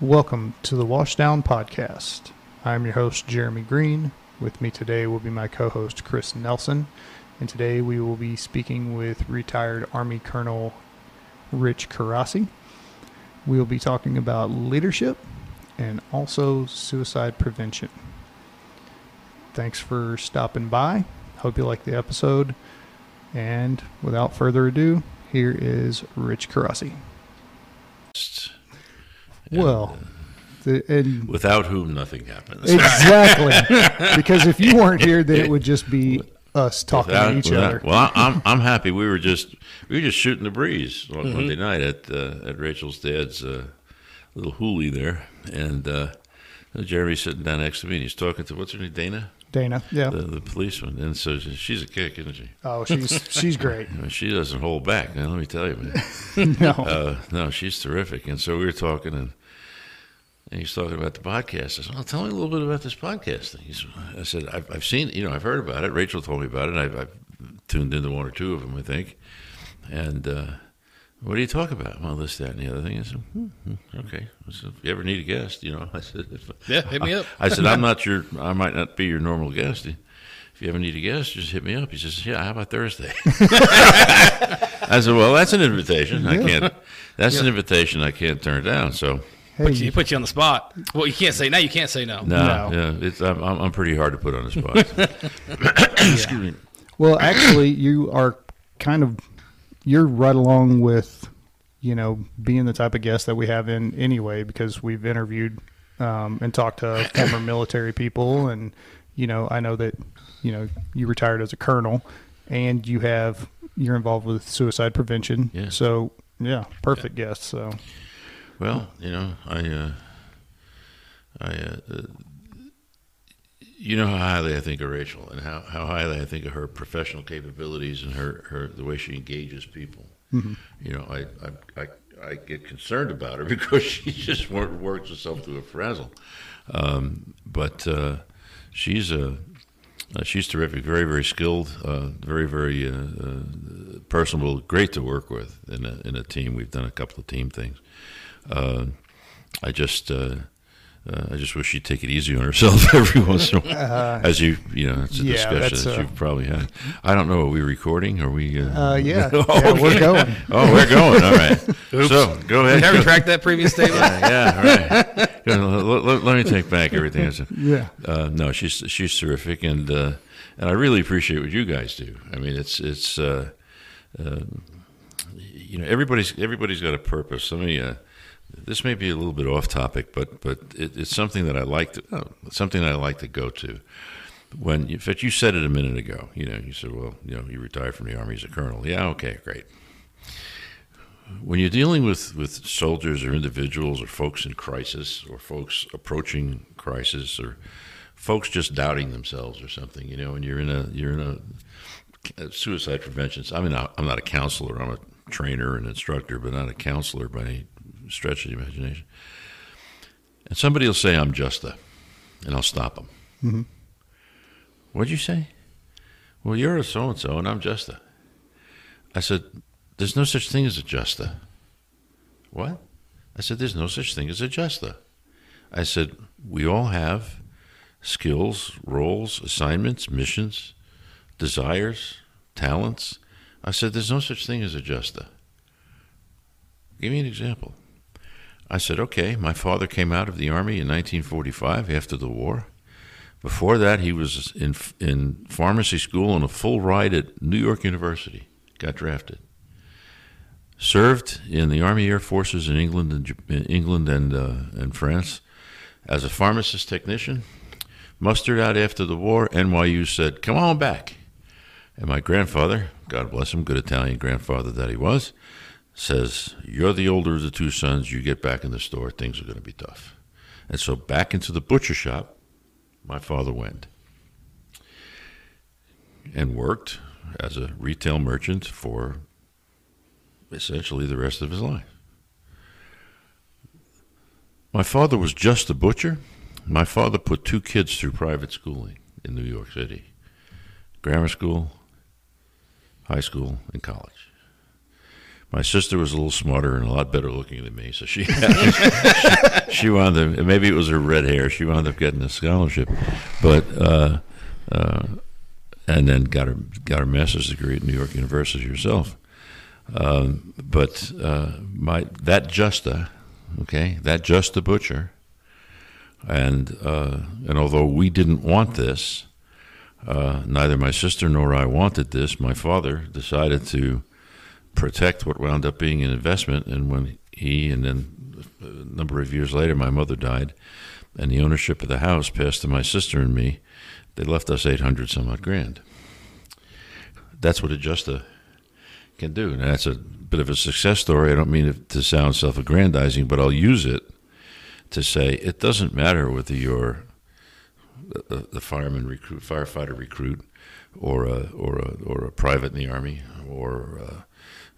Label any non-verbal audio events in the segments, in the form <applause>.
Welcome to the Washdown Podcast. I'm your host, Jeremy Green. With me today will be my co host, Chris Nelson. And today we will be speaking with retired Army Colonel Rich Curasi. We will be talking about leadership and also suicide prevention. Thanks for stopping by. Hope you like the episode. And without further ado, here is Rich Curasi. Well, the, and Without whom nothing happens. exactly <laughs> because if you weren't here, then it would just be us talking Without- to each without- other. Well, I- I'm I'm happy. We were just we were just shooting the breeze on Monday night at uh, at Rachel's dad's uh, little hoolie there, and uh, Jeremy's sitting down next to me, and he's talking to what's her name, Dana, Dana, yeah. the, the policeman, and so she's a kick, isn't she? Oh, she's she's great. <laughs> I mean, she doesn't hold back. Now, let me tell you, man. <laughs> No, Uh, no, she's terrific. And so we were talking, and, and he's talking about the podcast. I said, "Well, tell me a little bit about this podcast thing." He said, I said, I've, "I've seen, you know, I've heard about it. Rachel told me about it. I've, I've tuned into one or two of them, I think." And uh, what do you talk about? Well, this, that, and the other thing. I said, hmm, hmm, "Okay." I said, "If you ever need a guest, you know," <laughs> I said, if, Yeah, hit me up. <laughs> I said, "I'm not your. I might not be your normal guest." If you ever need a guest, just hit me up. He says, "Yeah, how about Thursday?" <laughs> I said, "Well, that's an invitation. I can't. That's an invitation I can't turn down." So, Put you, hey, put you on the spot. Well, you can't say no. You can't say no. no, No. yeah, it's, I'm, I'm I'm pretty hard to put on the spot. <laughs> <coughs> Excuse me. well, actually, you are kind of you're right along with you know being the type of guest that we have in anyway because we've interviewed um, and talked to <coughs> former military people and you know I know that you know you retired as a colonel and you have you're involved with suicide prevention. Yes. So yeah, perfect guest. So Well, you know, I, uh, I, uh, uh, you know how highly I think of Rachel, and how, how highly I think of her professional capabilities and her, her the way she engages people. You know, I, I, I, I get concerned about her <laughs> because she just works herself to a frazzle. Um, but uh, she's a uh, she's terrific, very very skilled, uh, very very uh, uh, personable, great to work with in a in a team. We've done a couple of team things. Uh, I just uh, uh, I just wish she'd take it easy on herself <laughs> every once in a while, as you you know it's a yeah, discussion that uh, you've probably had. I don't know. Are we recording? Are we? uh, yeah, Oh, <laughs> yeah, we're going. Oh, we're going. All right. So go ahead. Can I retract that previous statement? yeah, all right. Good. Let, let- let me take back everything I said. Yeah. Uh, no, she's she's terrific, and uh, and I really appreciate what you guys do. I mean, it's it's uh, uh, you know everybody's everybody's got a purpose. Let me. This may be a little bit off topic, but but it, it's something that I like to oh, something that I like to go to. When in fact you said it a minute ago, you know, you said, well, you know, you retired from the army as a colonel. Yeah, okay, great when you're dealing with, with soldiers or individuals or folks in crisis or folks approaching crisis or folks just doubting themselves or something, you know, and you're in a you're in a suicide prevention. I mean, I'm not a counselor. I'm a trainer and instructor, but not a counselor by any stretch of the imagination. And somebody will say, "I'm just a," and I'll stop them. Mm-hmm. What'd you say? Well, you're a so and so, and I'm just a. I said, there's no such thing as a just justa. What? I said, there's no such thing as a justa. I said, we all have skills, roles, assignments, missions, desires, talents. I said, there's no such thing as a justa. Give me an example. I said, okay, my father came out of the Army in 1945 after the war. Before that, he was in, in pharmacy school on a full ride at New York University, got drafted served in the Army Air Forces in England and in England and uh, and France as a pharmacist technician. Mustered out after the war, NYU said, "Come on back." And my grandfather, God bless him, good Italian grandfather that he was, says, "You're the older of the two sons. You get back in the store. Things are going to be tough." And so back into the butcher shop, my father went and worked as a retail merchant for essentially the rest of his life. My father was just a butcher. My father put two kids through private schooling in New York City grammar school, high school, and college. My sister was a little smarter and a lot better looking than me, so she <laughs> she, she wound up. Maybe it was her red hair. She wound up getting a scholarship, but uh, uh, and then got her got her master's degree at New York University herself. Um, but uh, my that Justa, okay, that Justa butcher, and uh, and although we didn't want this, uh, neither my sister nor I wanted this. My father decided to protect what wound up being an investment, and when he and then a number of years later, my mother died, and the ownership of the house passed to my sister and me. They left us eight hundred some odd grand. That's what Adjusta can do. And that's a bit of a success story. I don't mean to sound self-aggrandizing, but I'll use it to say it doesn't matter whether you're the, the fireman recruit, firefighter recruit, or a, or a, or a private in the army, or uh,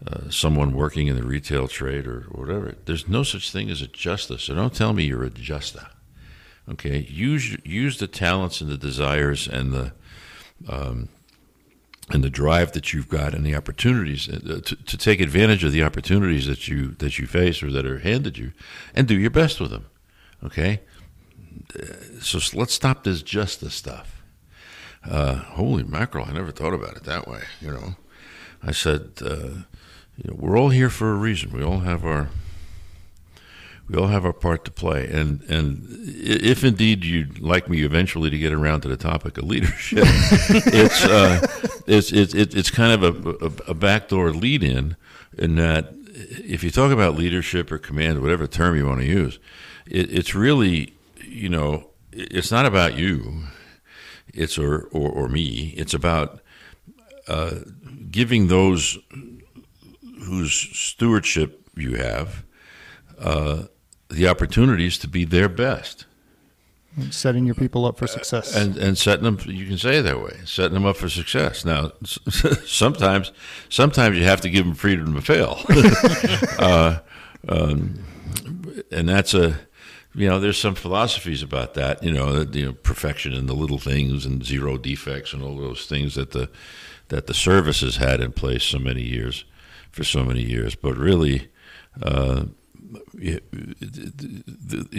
uh, uh, someone working in the retail trade, or, whatever. There's no such thing as a justice. So don't tell me you're a justa. Okay, use use the talents and the desires and the um, and the drive that you've got and the opportunities uh, to, to take advantage of the opportunities that you that you face or that are handed you, and do your best with them. Okay, so let's stop this justice stuff. Uh, holy mackerel! I never thought about it that way. You know, I said, uh, you know, we're all here for a reason. We all have our we all have our part to play, and and if indeed you'd like me eventually to get around to the topic of leadership, <laughs> it's, uh, it's it's it's kind of a, a, a backdoor lead in, in that if you talk about leadership or command, whatever term you want to use, it, it's really you know it's not about you, it's or or, or me. It's about uh, giving those whose stewardship you have uh, the opportunities to be their best. Setting your people up for success, and and setting them. You can say it that way. Setting them up for success. Now, <laughs> sometimes, sometimes you have to give them freedom to fail, <laughs> uh, um, and that's a. You know, there's some philosophies about that. You know, you know, perfection in the little things and zero defects and all those things that the that the service has had in place so many years, for so many years. But really, uh, you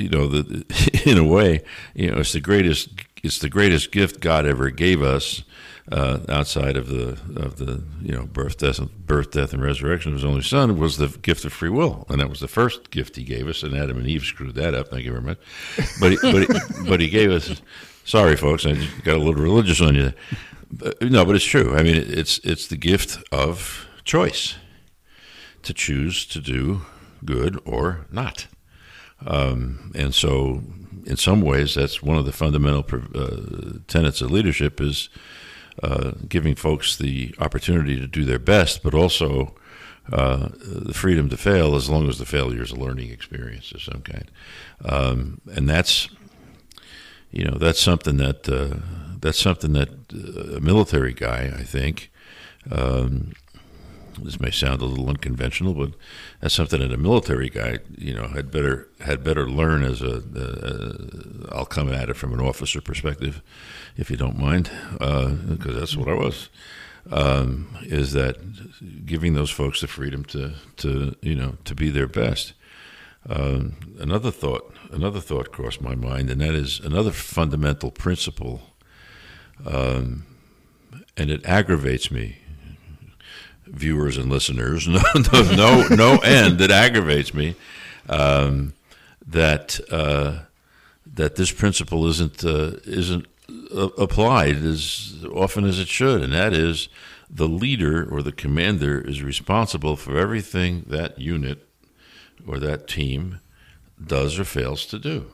know, the, <laughs> in a way, you know, it's the greatest. It's the greatest gift God ever gave us, uh, outside of the of the you know birth, death, birth, death, and resurrection of His only Son was the gift of free will, and that was the first gift He gave us. And Adam and Eve screwed that up. Thank you very much. But he, but he, <laughs> but He gave us. Sorry, folks, I got a little religious on you. But, no, but it's true. I mean, it's it's the gift of choice to choose to do good or not. Um, and so, in some ways, that's one of the fundamental uh, tenets of leadership is uh, giving folks the opportunity to do their best, but also uh, the freedom to fail as long as the failure is a learning experience of some kind. Um, and that's, you know, that's something that uh, that's something that uh, a military guy, I think. Um, this may sound a little unconventional, but that's something that a military guy, you know, had better had better learn as a. Uh, I'll come at it from an officer perspective, if you don't mind, because uh, that's what I was. Um, is that giving those folks the freedom to to you know to be their best. Um, another thought, another thought crossed my mind, and that is another fundamental principle, um, and it aggravates me viewers and listeners, <laughs> no, no, no, no end that aggravates me. Um, that uh, that this principle isn't uh, isn't uh, applied as often as it should, and that is the leader or the commander is responsible for everything that unit or that team does or fails to do.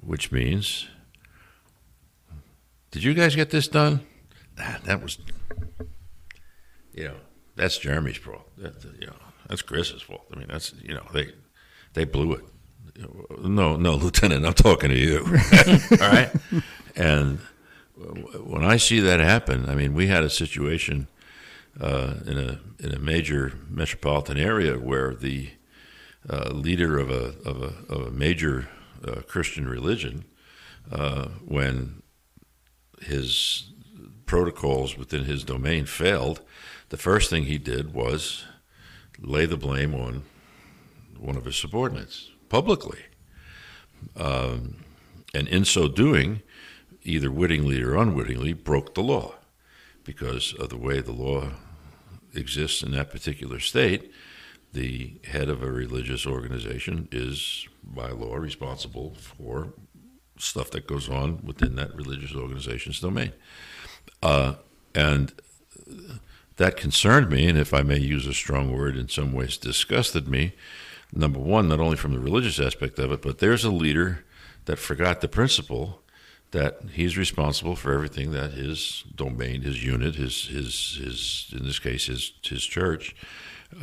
Which means, did you guys get this done? That was you know, that's Jeremy's fault. That, you know, that's Chris's fault. I mean, that's you know, they they blew it. No, no, Lieutenant, I'm talking to you. <laughs> All right, and when I see that happen, I mean, we had a situation uh, in a in a major metropolitan area where the uh, leader of a of a, of a major uh, Christian religion, uh, when his protocols within his domain failed, the first thing he did was lay the blame on one of his subordinates publicly. Um, and in so doing, either wittingly or unwittingly, broke the law because of the way the law exists in that particular state. The head of a religious organization is, by law, responsible for stuff that goes on within that religious organization's domain. Uh, and that concerned me, and if I may use a strong word, in some ways disgusted me. Number one, not only from the religious aspect of it, but there's a leader that forgot the principle that he's responsible for everything that his domain, his unit, his his his in this case his his church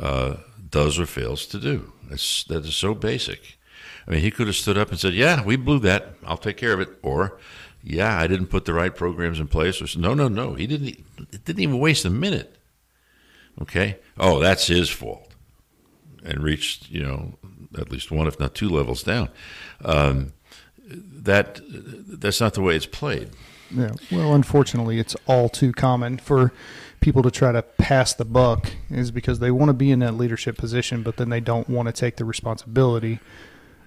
uh, does or fails to do. That's that is so basic. I mean, he could have stood up and said, "Yeah, we blew that. I'll take care of it," or "Yeah, I didn't put the right programs in place." Or no, no, no. He didn't. It Didn't even waste a minute. Okay. Oh, that's his fault, and reached you know at least one, if not two levels down. Um, that that's not the way it's played. Yeah. Well, unfortunately, it's all too common for people to try to pass the buck is because they want to be in that leadership position, but then they don't want to take the responsibility,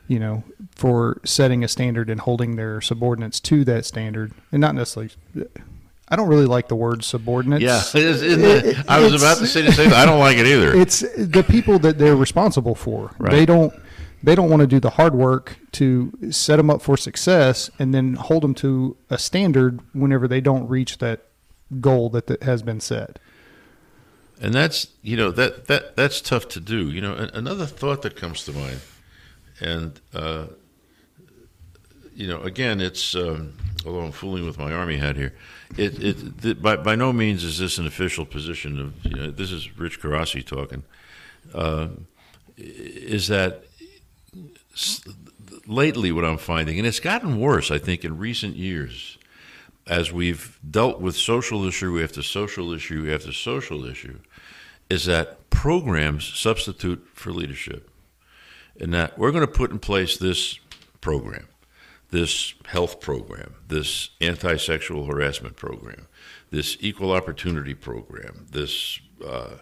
you know, for setting a standard and holding their subordinates to that standard, and not necessarily. I don't really like the word subordinates. Yeah, it is, I was about to say the same. I don't like it either. It's the people that they're responsible for. Right. They don't they don't want to do the hard work to set them up for success and then hold them to a standard whenever they don't reach that goal that, that has been set. And that's you know that that that's tough to do. You know, another thought that comes to mind, and uh, you know, again, it's um, although I'm fooling with my army hat here, it it by by no means is this an official position of you know this is Rich Curasi talking. Uh, is that lately what I'm finding, and it's gotten worse, I think, in recent years, as we've dealt with social issue after social issue after social issue, is that programs substitute for leadership. And that we're going to put in place this program, this health program, this anti sexual harassment program, this equal opportunity program, this uh,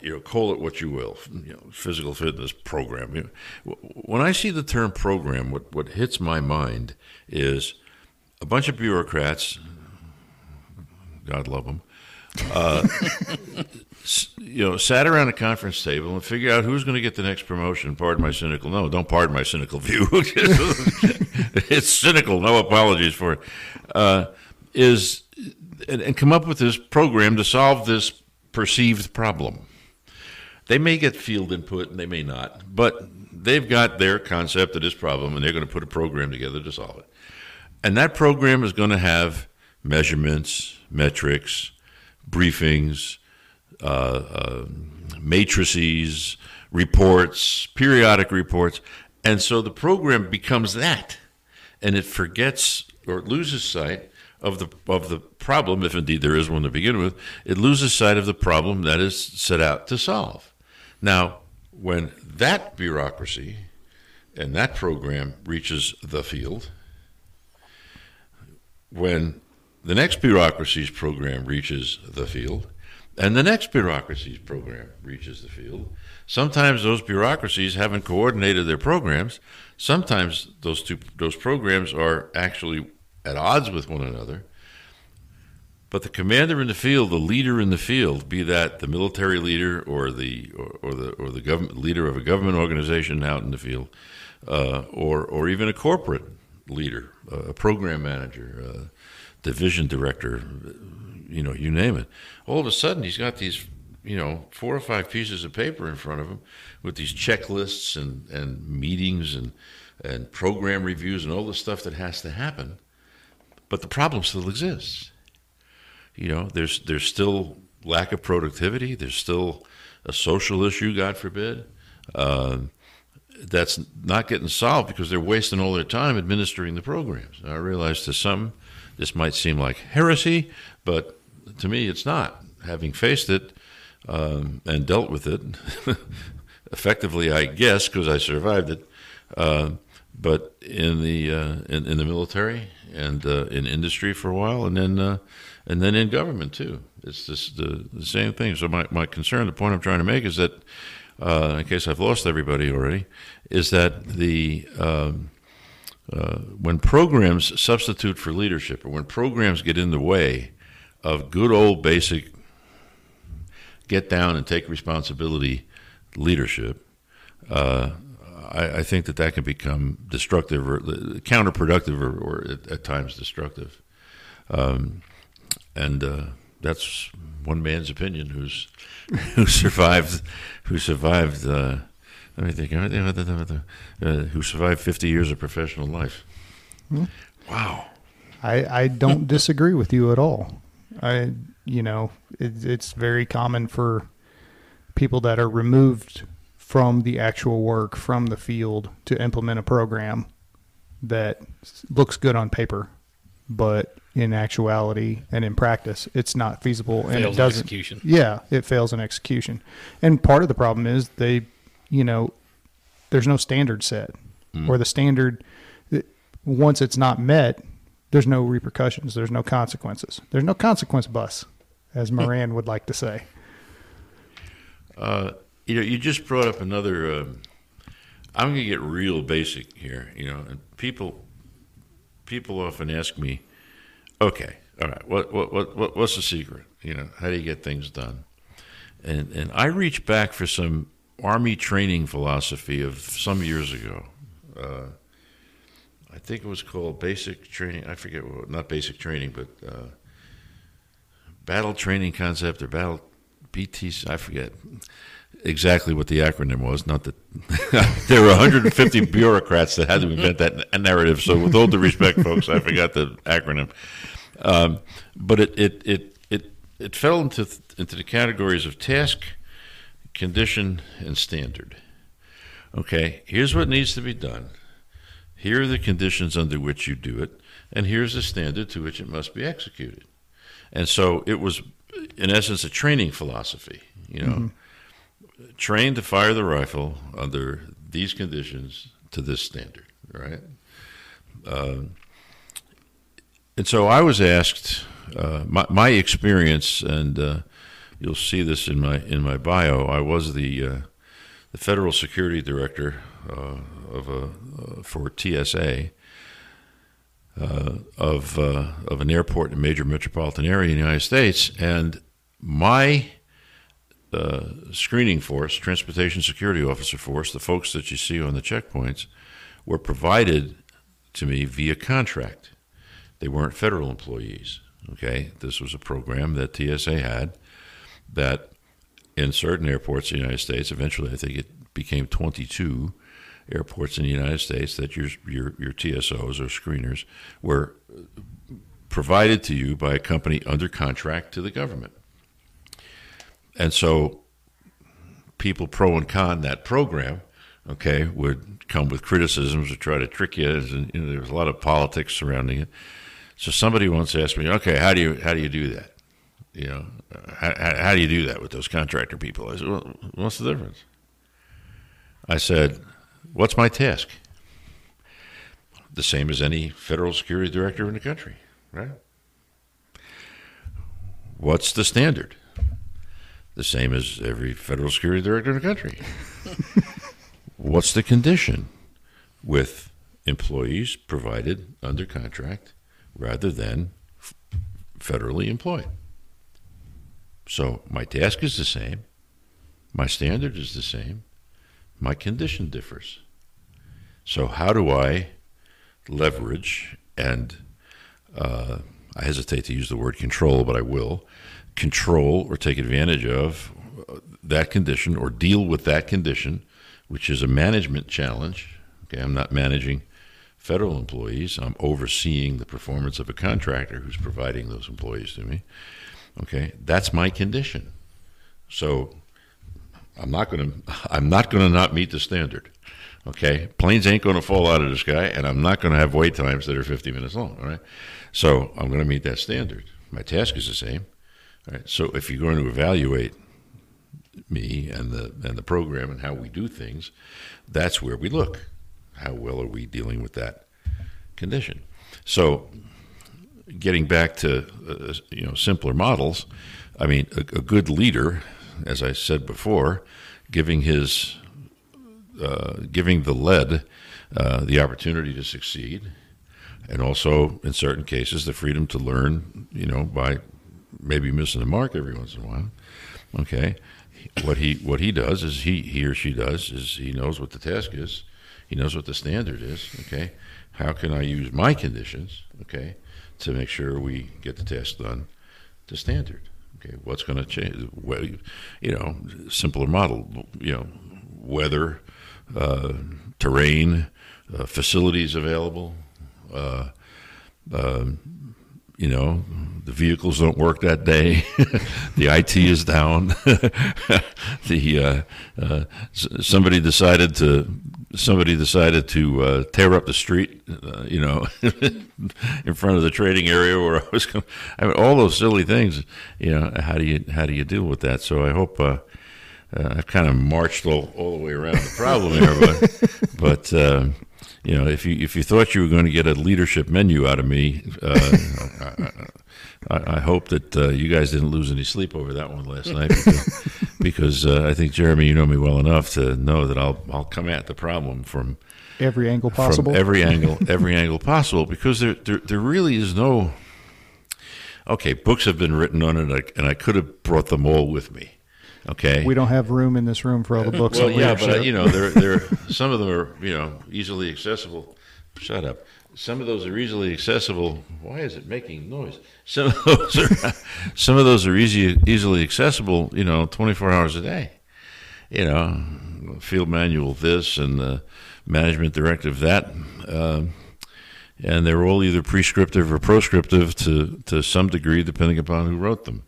you know, call it what you will, you know, physical fitness program. When I see the term program, what, what hits my mind is a bunch of bureaucrats, God love them, uh, <laughs> you know, sat around a conference table and figure out who's going to get the next promotion. Pardon my cynical, no, don't pardon my cynical view. <laughs> it's cynical. No apologies for it. Uh, is and, and come up with this program to solve this perceived problem. They may get field input and they may not, but they've got their concept of this problem and they're going to put a program together to solve it. And that program is going to have measurements, metrics, briefings, uh, uh, matrices, reports, periodic reports. And so the program becomes that. And it forgets or it loses sight of the of the problem, if indeed there is one to begin with, it loses sight of the problem that is set out to solve. Now, when that bureaucracy and that program reaches the field, when the next bureaucracy's program reaches the field, and the next bureaucracy's program reaches the field, sometimes those bureaucracies haven't coordinated their programs. Sometimes those two those programs are actually at odds with one another. But the commander in the field, the leader in the field, be that the military leader or the or, or the or the government leader of a government organization out in the field, uh, or or even a corporate leader, a program manager, a division director, you know, you name it. All of a sudden, he's got these, you know, four or five pieces of paper in front of him with these checklists and and meetings and and program reviews and all the stuff that has to happen. But the problem still exists you know, there's there's still lack of productivity. There's still a social issue, God forbid. Uh, that's not getting solved because they're wasting all their time administering the programs. I realize to some this might seem like heresy, but to me it's not. Having faced it um, and dealt with it <laughs> effectively, I guess, because I survived it. Uh, but in the uh, in, in the military and uh, in industry for a while, and then uh, and then in government too. It's just the, the same thing. So my, my concern, the point I'm trying to make is that uh, in case I've lost everybody already, is that the um, uh, when programs substitute for leadership, or when programs get in the way of good old basic get down and take responsibility leadership, uh, I, I, think that that can become destructive or counterproductive or, or at, at, times destructive. Um, and uh, that's one man's opinion who's who <laughs> survived who survived uh, let me think uh, who survived 50 years of professional life hmm. wow I, I don't disagree with you at all I you know it, it's very common for people that are removed from the actual work from the field to implement a program that looks good on paper but in actuality and in practice, it's not feasible, fails and it doesn't. Execution. Yeah, it fails in execution, and part of the problem is they, you know, there's no standard set, mm. or the standard, once it's not met, there's no repercussions, there's no consequences, there's no consequence bus, as hmm. Moran would like to say. Uh, you know, you just brought up another. Uh, I'm going to get real basic here, you know, and people people often ask me okay, all right, what, what, what, what's the secret? You know, how do you get things done? And, and I reached back for some Army training philosophy of some years ago. Uh, I think it was called basic training. I forget what, not basic training, but uh, battle training concept or battle BTC. I forget exactly what the acronym was. Not that <laughs> there were 150 bureaucrats that had to invent that narrative. So, with all due respect, folks, I forgot the acronym. Um, but it, it, it, it, it fell into, into the categories of task, condition, and standard. Okay, here's what needs to be done. Here are the conditions under which you do it, and here's the standard to which it must be executed. And so it was, in essence, a training philosophy. You know, mm-hmm. train to fire the rifle under these conditions to this standard, right? Uh, and so I was asked uh, my, my, experience, and uh, you'll see this in my in my bio. I was the uh, the federal security director of a uh, for TSA uh, of of an airport in a major metropolitan area in the United States, and my screening force, transportation security officer force, the folks that you see on the checkpoints, were provided to me via contract. They weren't federal employees. Okay, this was a program that TSA had that in certain airports in the United States, eventually I think it became 22 airports in the United States that your your, your TSOs or screeners were provided to you by a company under contract to the government. And so people pro and con that program, okay, would come with criticisms or try to trick you. And you know, there was a lot of politics surrounding it. So somebody once asked me, okay, how do you how do you do that? You know, how, how do you do that with those contractor people? I said, well, what's the difference? I said, what's my task? The same as any federal security director in the country, right? What's the standard? The same as every federal security director in the country. <laughs> What's the condition with employees provided under contract rather than f- federally employed. So my task is the same, my standard is the same, my condition differs. So, how do I leverage and uh, I hesitate to use the word control, but I will control or take advantage of uh, that condition or deal with that condition, which is a management challenge. Okay, I'm not managing federal employees. I'm overseeing the performance of a contractor who's providing those employees to me. Okay, that's my condition. So I'm not going <laughs> to I'm not going to not meet the standard. Okay, planes ain't going to fall out of the sky, and I'm not going to have wait times that are 50 minutes long. All right, so I'm going to meet that standard. My task is the same. All right, so if you're going to evaluate me and the and the program and how we do things, that's where we look how well are we dealing with that condition? So, getting back to uh, you know simpler models, I mean, a, a, good leader, as I said before, giving his uh, giving the lead uh, the opportunity to succeed, and also in certain cases the freedom to learn. You know, by maybe missing the mark every once in a while. Okay, what he what he does is he he or she does is he knows what the task is, he knows what the standard is. Okay, how can I use my conditions? Okay, to make sure we get the task done to standard. Okay, what's going to change? Well, you know, simpler model. You know, weather, terrain, uh, facilities available. Uh, you know, the vehicles don't work that day. <laughs> the IT is down. <laughs> the uh, uh, somebody decided to somebody decided to uh, tear up the street, uh, you know, <laughs> in front of the trading area where I was going. I mean, all those silly things. You know, how do you how do you deal with that? So I hope. Uh, uh, I've kind of marched all, all the way around the problem here, but, <laughs> but uh, you know, if you if you thought you were going to get a leadership menu out of me, uh, I, I, hope that uh, you guys didn't lose any sleep over that one last night because, <laughs> because uh, I think Jeremy, you know me well enough to know that I'll I'll come at the problem from every angle possible, from every angle, <laughs> every angle possible, because there, there there really is no. Okay, books have been written on it, and I could have brought them all with me. Okay. We don't have room in this room for all the books. well, yeah, but uh, you know, they're, they're, some of them are you know easily accessible. Shut up. Some of those are easily accessible. Why is it making noise? Some of those are some of those are easy easily accessible. You know, twenty four hours a day. You know, field manual this and the management directive that. Uh, and they're all either prescriptive or proscriptive to, to some degree, depending upon who wrote them.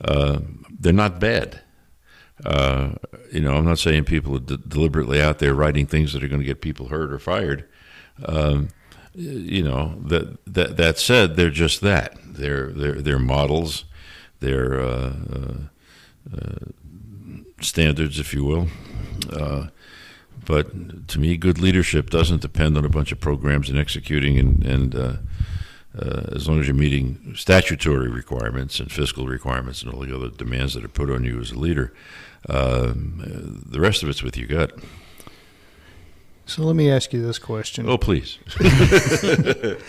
Uh, they're not bad. Uh, you know, I'm not saying people are de- deliberately out there writing things that are going to get people hurt or fired. Um, you know, that that that said, they're just that. They're they're they're models. They're uh, uh, uh standards, if you will. Uh, but to me, good leadership doesn't depend on a bunch of programs and executing and, and uh, uh, as long as you're meeting statutory requirements and fiscal requirements and all the other demands that are put on you as a leader, um, the rest of it's with your gut. So let me ask you this question. Oh, please. <laughs>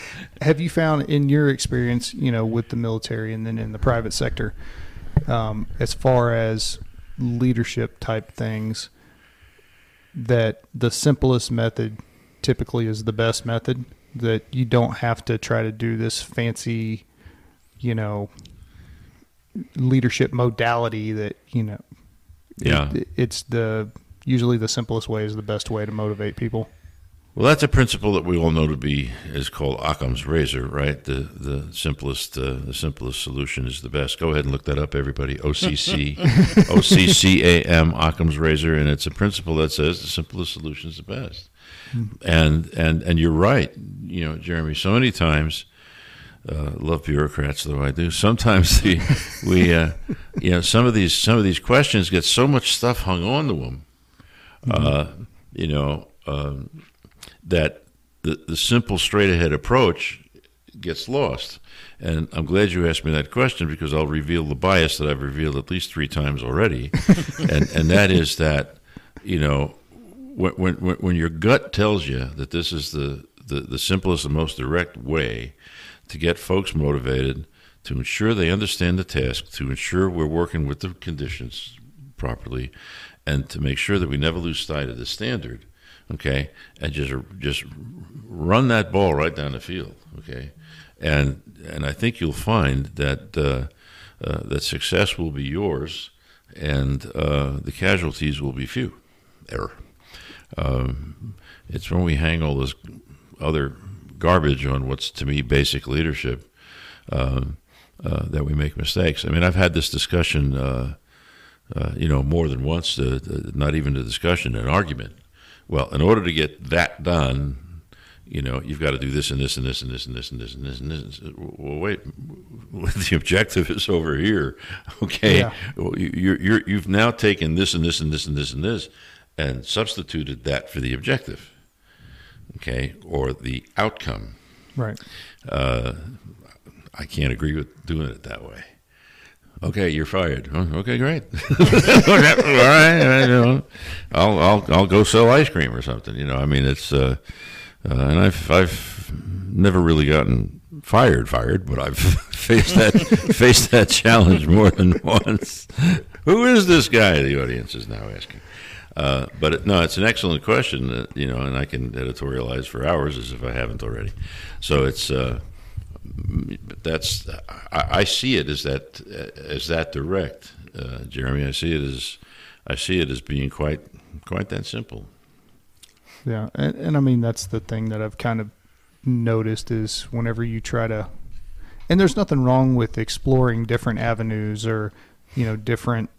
Have you found in your experience, you know, with the military and then in the private sector, um, as far as leadership type things, that the simplest method typically is the best method? That you don't have to try to do this fancy, you know, leadership modality that, you know, yeah. It, it's the usually the simplest way is the best way to motivate people. Well, that's a principle that we all know to be is called Occam's razor, right? The the simplest uh, the simplest solution is the best. Go ahead and look that up, everybody. OCC <laughs> O C C A M Occam's razor, and it's a principle that says the simplest solution is the best. Mm-hmm. And and and you're right, you know, Jeremy. So many times uh, love bureaucrats though I do. Sometimes the, we, uh, you know, some of these some of these questions get so much stuff hung on to them, mm-hmm. uh, you know, um, that the the simple straight ahead approach gets lost. And I'm glad you asked me that question because I'll reveal the bias that I've revealed at least three times already, <laughs> and and that is that, you know, when when when your gut tells you that this is the the, the simplest and most direct way to get folks motivated, to ensure they understand the task, to ensure we're working with the conditions properly, and to make sure that we never lose sight of the standard. Okay, and just just run that ball right down the field. Okay, and and I think you'll find that uh, uh, that success will be yours, and uh, the casualties will be few. Error. Um, it's when we hang all those other garbage on what's to me basic leadership uh, uh, that we make mistakes. I mean, I've had this discussion, uh, uh you know, more than once. Uh, not even a discussion, an argument. Well, in order to get that done, you know, you've got to do this and this and this and this and this and this and this and this. Well, wait, the objective is over here. Okay, yeah. you're, you're, you've now taken this and this and this and this and this, and substituted that for the objective okay, or the outcome. Right. Uh, I can't agree with doing it that way. Okay, you're fired. Oh, okay, great. <laughs> all right, I know. I'll I'll I'll go sell ice cream or something. You know, I mean, it's uh, uh, and I've I've never really gotten fired fired, but I've <laughs> faced that <laughs> faced that challenge more than once. Who is this guy? The audience is now asking. Uh, but it, no, it's an excellent question. That, you know, and I can editorialize for hours as if I haven't already. So it's uh, that's I, I, see it as that as that direct, uh, Jeremy. I see it as I see it as being quite quite that simple. Yeah, and, and I mean that's the thing that I've kind of noticed is whenever you try to, and there's nothing wrong with exploring different avenues or you know different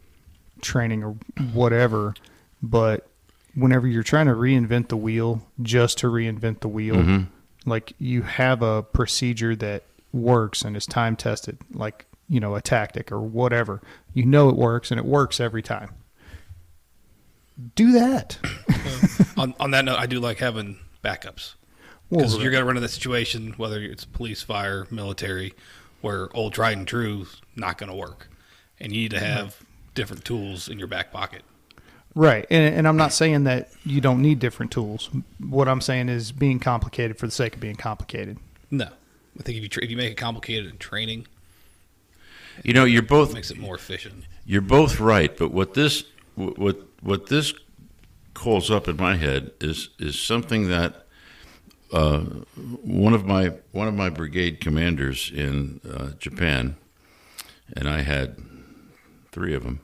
training or whatever, but whenever you're trying to reinvent the wheel just to reinvent the wheel. Mm-hmm like you have a procedure that works and is time tested, like you know a tactic or whatever. You know it works and it works every time. Do that. <laughs> <laughs> on on that note, I do like having backups because well, you're going to run into that situation, whether it's police, fire, military, where old tried and true is not going to work, and you need to have different tools in your back pocket. Right, and, and I'm not saying that you don't need different tools. What I'm saying is being complicated for the sake of being complicated. No, I think if you tra- if you make it complicated in training, you know, you're both makes it more efficient. You're both right, but what this what what this calls up in my head is is something that uh, one of my one of my brigade commanders in uh, Japan, and I had three of them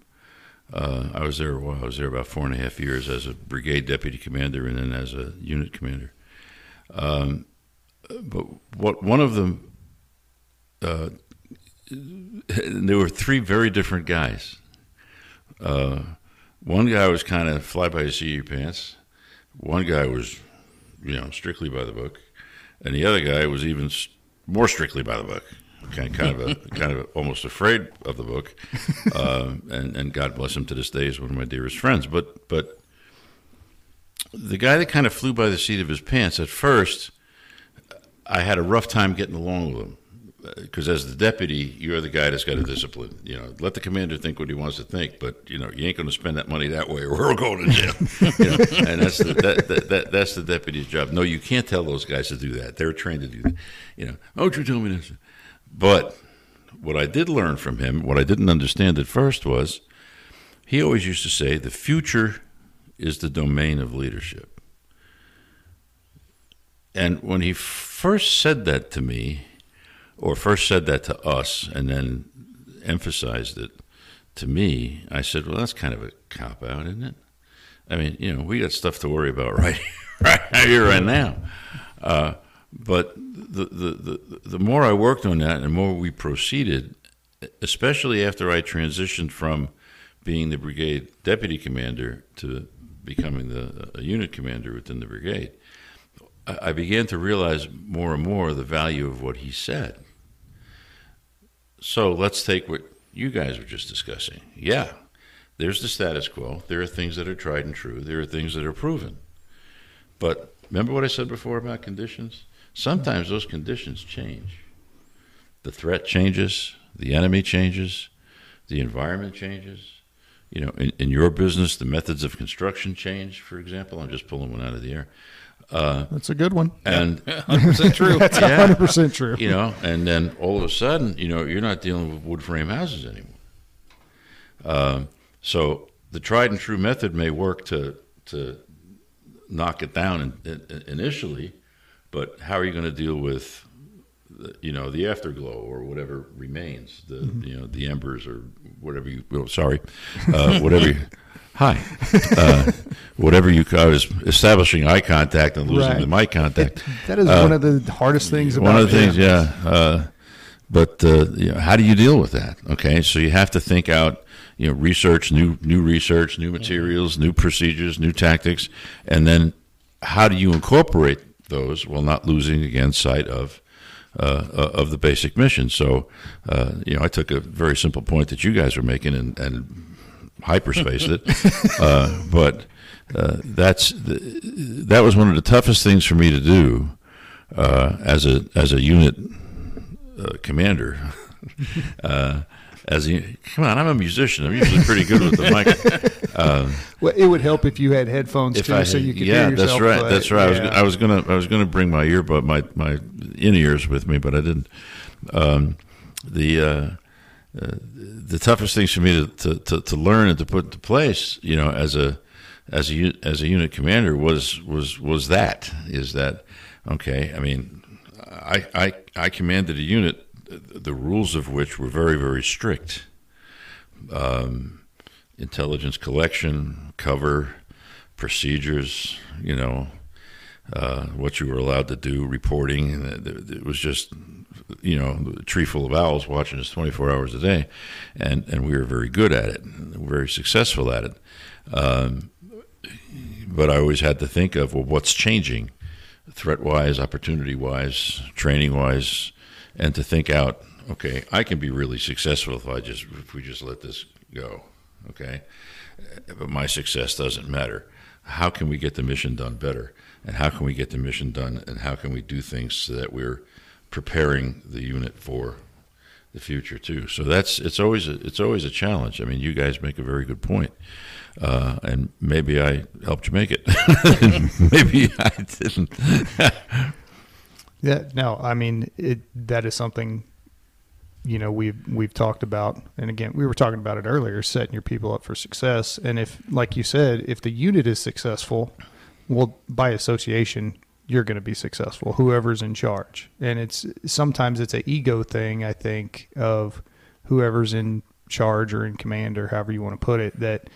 uh, I was there. Well, I was there about four and a half years as a brigade deputy commander, and then as a unit commander. Um, but what one of them, uh, there were three very different guys. Uh, one guy was kind of fly by the seat your pants. One guy was, you know, strictly by the book, and the other guy was even more strictly by the book kind kind of a kind of almost afraid of the book, <laughs> uh, and and God bless him to this day is one of my dearest friends. But but the guy that kind of flew by the seat of his pants at first, I had a rough time getting along with him because as the deputy, you're the guy that's got to discipline. You know, let the commander think what he wants to think, but you know, you ain't going to spend that money that way, or we're going to jail. <laughs> you know, and that's the, that, that, that, that's the deputy's job. No, you can't tell those guys to do that. They're trained to do that. You know, oh, you tell me this. But what I did learn from him, what I didn't understand at first was he always used to say, the future is the domain of leadership. And when he first said that to me, or first said that to us, and then emphasized it to me, I said, well, that's kind of a cop out, isn't it? I mean, you know, we got stuff to worry about <laughs> right, right here, right now. Uh, but the, the, the, the more I worked on that and the more we proceeded, especially after I transitioned from being the brigade deputy commander to becoming the a unit commander within the brigade, I began to realize more and more the value of what he said. So let's take what you guys were just discussing. Yeah, there's the status quo. There are things that are tried and true. There are things that are proven. But remember what I said before about conditions? Sometimes those conditions change. The threat changes, the enemy changes, the environment changes. You know, in, in your business, the methods of construction change, for example. I'm just pulling one out of the air. Uh, That's a good one. And <laughs> 100% true. <laughs> That's yeah, 100% true. You know, and then all of a sudden, you know, you're not dealing with wood frame houses anymore. Um, so the tried and true method may work to to knock it down in, in, initially, but how are you going to deal with, you know, the afterglow or whatever remains, the mm-hmm. you know the embers or whatever you. Oh, sorry, uh, whatever. You, <laughs> hi, <laughs> uh, whatever you. I was establishing eye contact and losing right. the mic contact. It, <laughs> that is uh, one of the hardest things. One of the things, yeah. Uh, but uh, you know, how do you deal with that? Okay, so you have to think out you know research new new research new materials new procedures new tactics and then how do you incorporate those while not losing again sight of uh, uh, of the basic mission. So, uh, you know, I took a very simple point that you guys were making and, and hyperspaced it, <laughs> uh, but uh, that's the, that was one of the toughest things for me to do uh, as a as a unit commander. <laughs> as you come on, I'm a musician. I'm usually pretty good with the mic. Um, <laughs> well, it would help if you had headphones too, so you could yeah, hear yourself. Yeah, that's right. That's right. Yeah. I was I was gonna I was gonna bring my earbud my my in ears with me, but I didn't. Um, the uh, uh, the toughest things for me to, to, to, to, learn and to put into place, you know, as a as a as a unit commander was was was that is that okay? I mean, I I, I commanded a unit, the rules of which were very very strict. Um, intelligence collection, cover, procedures, you know, uh, what you were allowed to do, reporting. It was just you know, a tree full of owls watching us 24 hours a day, and and we were very good at it, very successful at it. Um, but I always had to think of well, what's changing, threat wise, opportunity wise, training wise, and to think out. Okay, I can be really successful if I just if we just let this go. Okay, but my success doesn't matter. How can we get the mission done better? And how can we get the mission done? And how can we do things so that we're preparing the unit for the future too. So that's it's always a, it's always a challenge. I mean, you guys make a very good point, uh, and maybe I helped you make it. <laughs> maybe I didn't. <laughs> yeah, no, I mean it. That is something you know we've we've talked about, and again we were talking about it earlier, setting your people up for success. And if, like you said, if the unit is successful, well, by association, you're going to be successful whoever's in charge and it's sometimes it's an ego thing i think of whoever's in charge or in command or however you want to put it that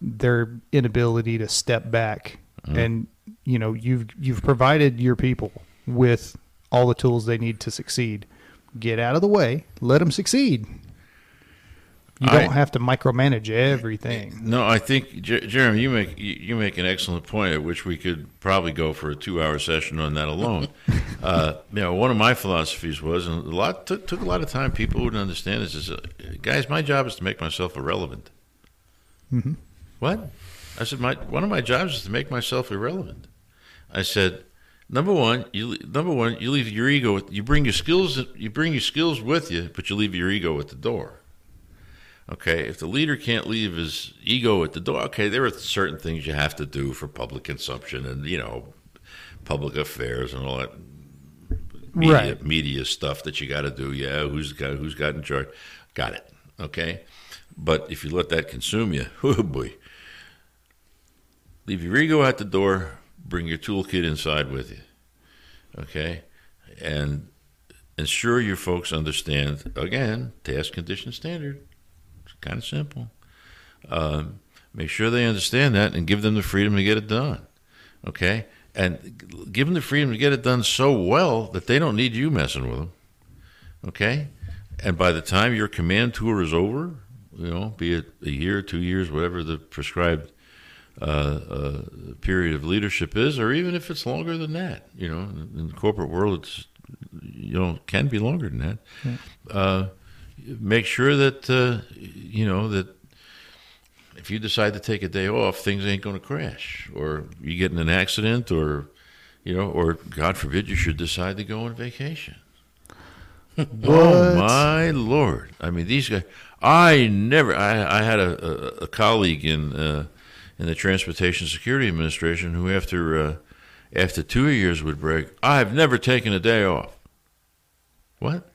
their inability to step back mm-hmm. and you know you've you've provided your people with all the tools they need to succeed get out of the way let them succeed you don't have to micromanage everything. No, I think Jeremy, you make you make an excellent point at which we could probably go for a two-hour session on that alone. <laughs> uh, you know, one of my philosophies was, and a lot took, took a lot of time. People wouldn't understand this. Is uh, guys, my job is to make myself irrelevant. Mm-hmm. What? I said, my one of my jobs is to make myself irrelevant. I said, number one, you number one, you leave your ego. You bring your skills. You bring your skills with you, but you leave your ego at the door. Okay, if the leader can't leave his ego at the door, okay, there are certain things you have to do for public consumption and you know, public affairs and all that media, right. media stuff that you got to do. Yeah, who's got who's got in charge? Got it. Okay, but if you let that consume you, <laughs> oh boy, leave your ego at the door. Bring your toolkit inside with you. Okay, and ensure your folks understand again task condition standard It's kind of simple. Um, make sure they understand that and give them the freedom to get it done. Okay? And give them the freedom to get it done so well that they don't need you messing with them. Okay? And by the time your command tour is over, you know, be it a year, two years, whatever the prescribed uh, uh, period of leadership is, or even if it's longer than that, you know, in the corporate world, it's you know can be longer than that. Yeah. Uh, make sure that uh, you know that if you decide to take a day off, things ain't going to crash, or you get in an accident, or you know, or God forbid, you should decide to go on vacation. <laughs> oh my lord! I mean, these guys. I never. I, I had a, a, a colleague in uh, in the Transportation Security Administration who, after uh, after two years would break, I've never taken a day off. What?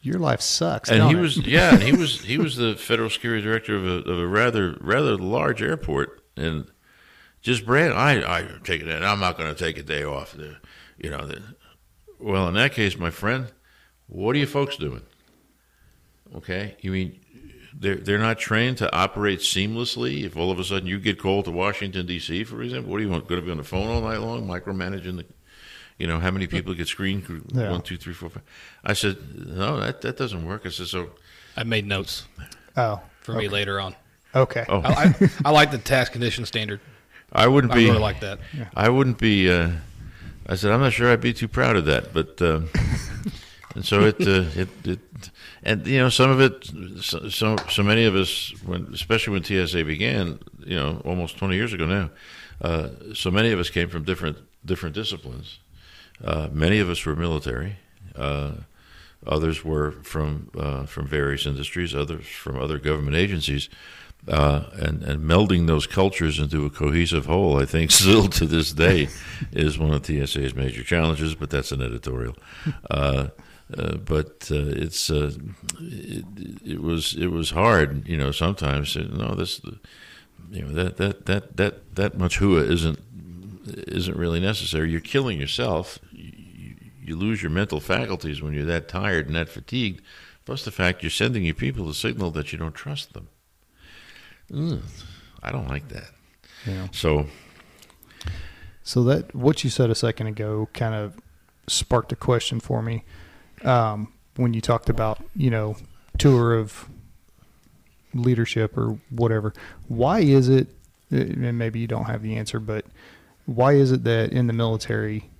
your life sucks. And he it? was yeah, and he was he was the federal security director of a, of a rather rather large airport, and just Brad, I I take it. I'm not going to take a day off. The, you know, the, well, in that case, my friend, what are you folks doing? Okay, you mean they're they're not trained to operate seamlessly. If all of a sudden you get called to Washington D.C., for example, what do you want? Going to be on the phone all night long, micromanaging the you know, how many people get screened? Yeah. One, two, three, four, five. I said, no, that, that doesn't work. I said, so. I made notes. Oh. For okay. me later on. Okay. Oh. I, I, I, like the task condition standard. I wouldn't be. I really like that. Yeah. I wouldn't be. Uh, I said, I'm not sure I'd be too proud of that, but. Uh, <laughs> and so it, uh, it, it, and you know, some of it, so, so, many of us, when, especially when TSA began, you know, almost 20 years ago now, uh, so many of us came from different different disciplines, uh, many of us were military. Uh, others were from uh, from various industries, others from other government agencies. Uh, and, and melding those cultures into a cohesive whole, I think, <laughs> still to this day, is one of TSA's major challenges. But that's an editorial. Uh, uh, but uh, it's uh, it, it, was it was hard, you know. Sometimes no, this you know that that that that that much hua isn't isn't really necessary. You're killing yourself. You, you lose your mental faculties when you're that tired and that fatigued. Plus the fact you're sending your people the signal that you don't trust them. Ugh, I don't like that. Yeah. So. So that what you said a second ago kind of sparked a question for me um, when you talked about you know tour of leadership or whatever. Why is it? And maybe you don't have the answer, but why is it that in the military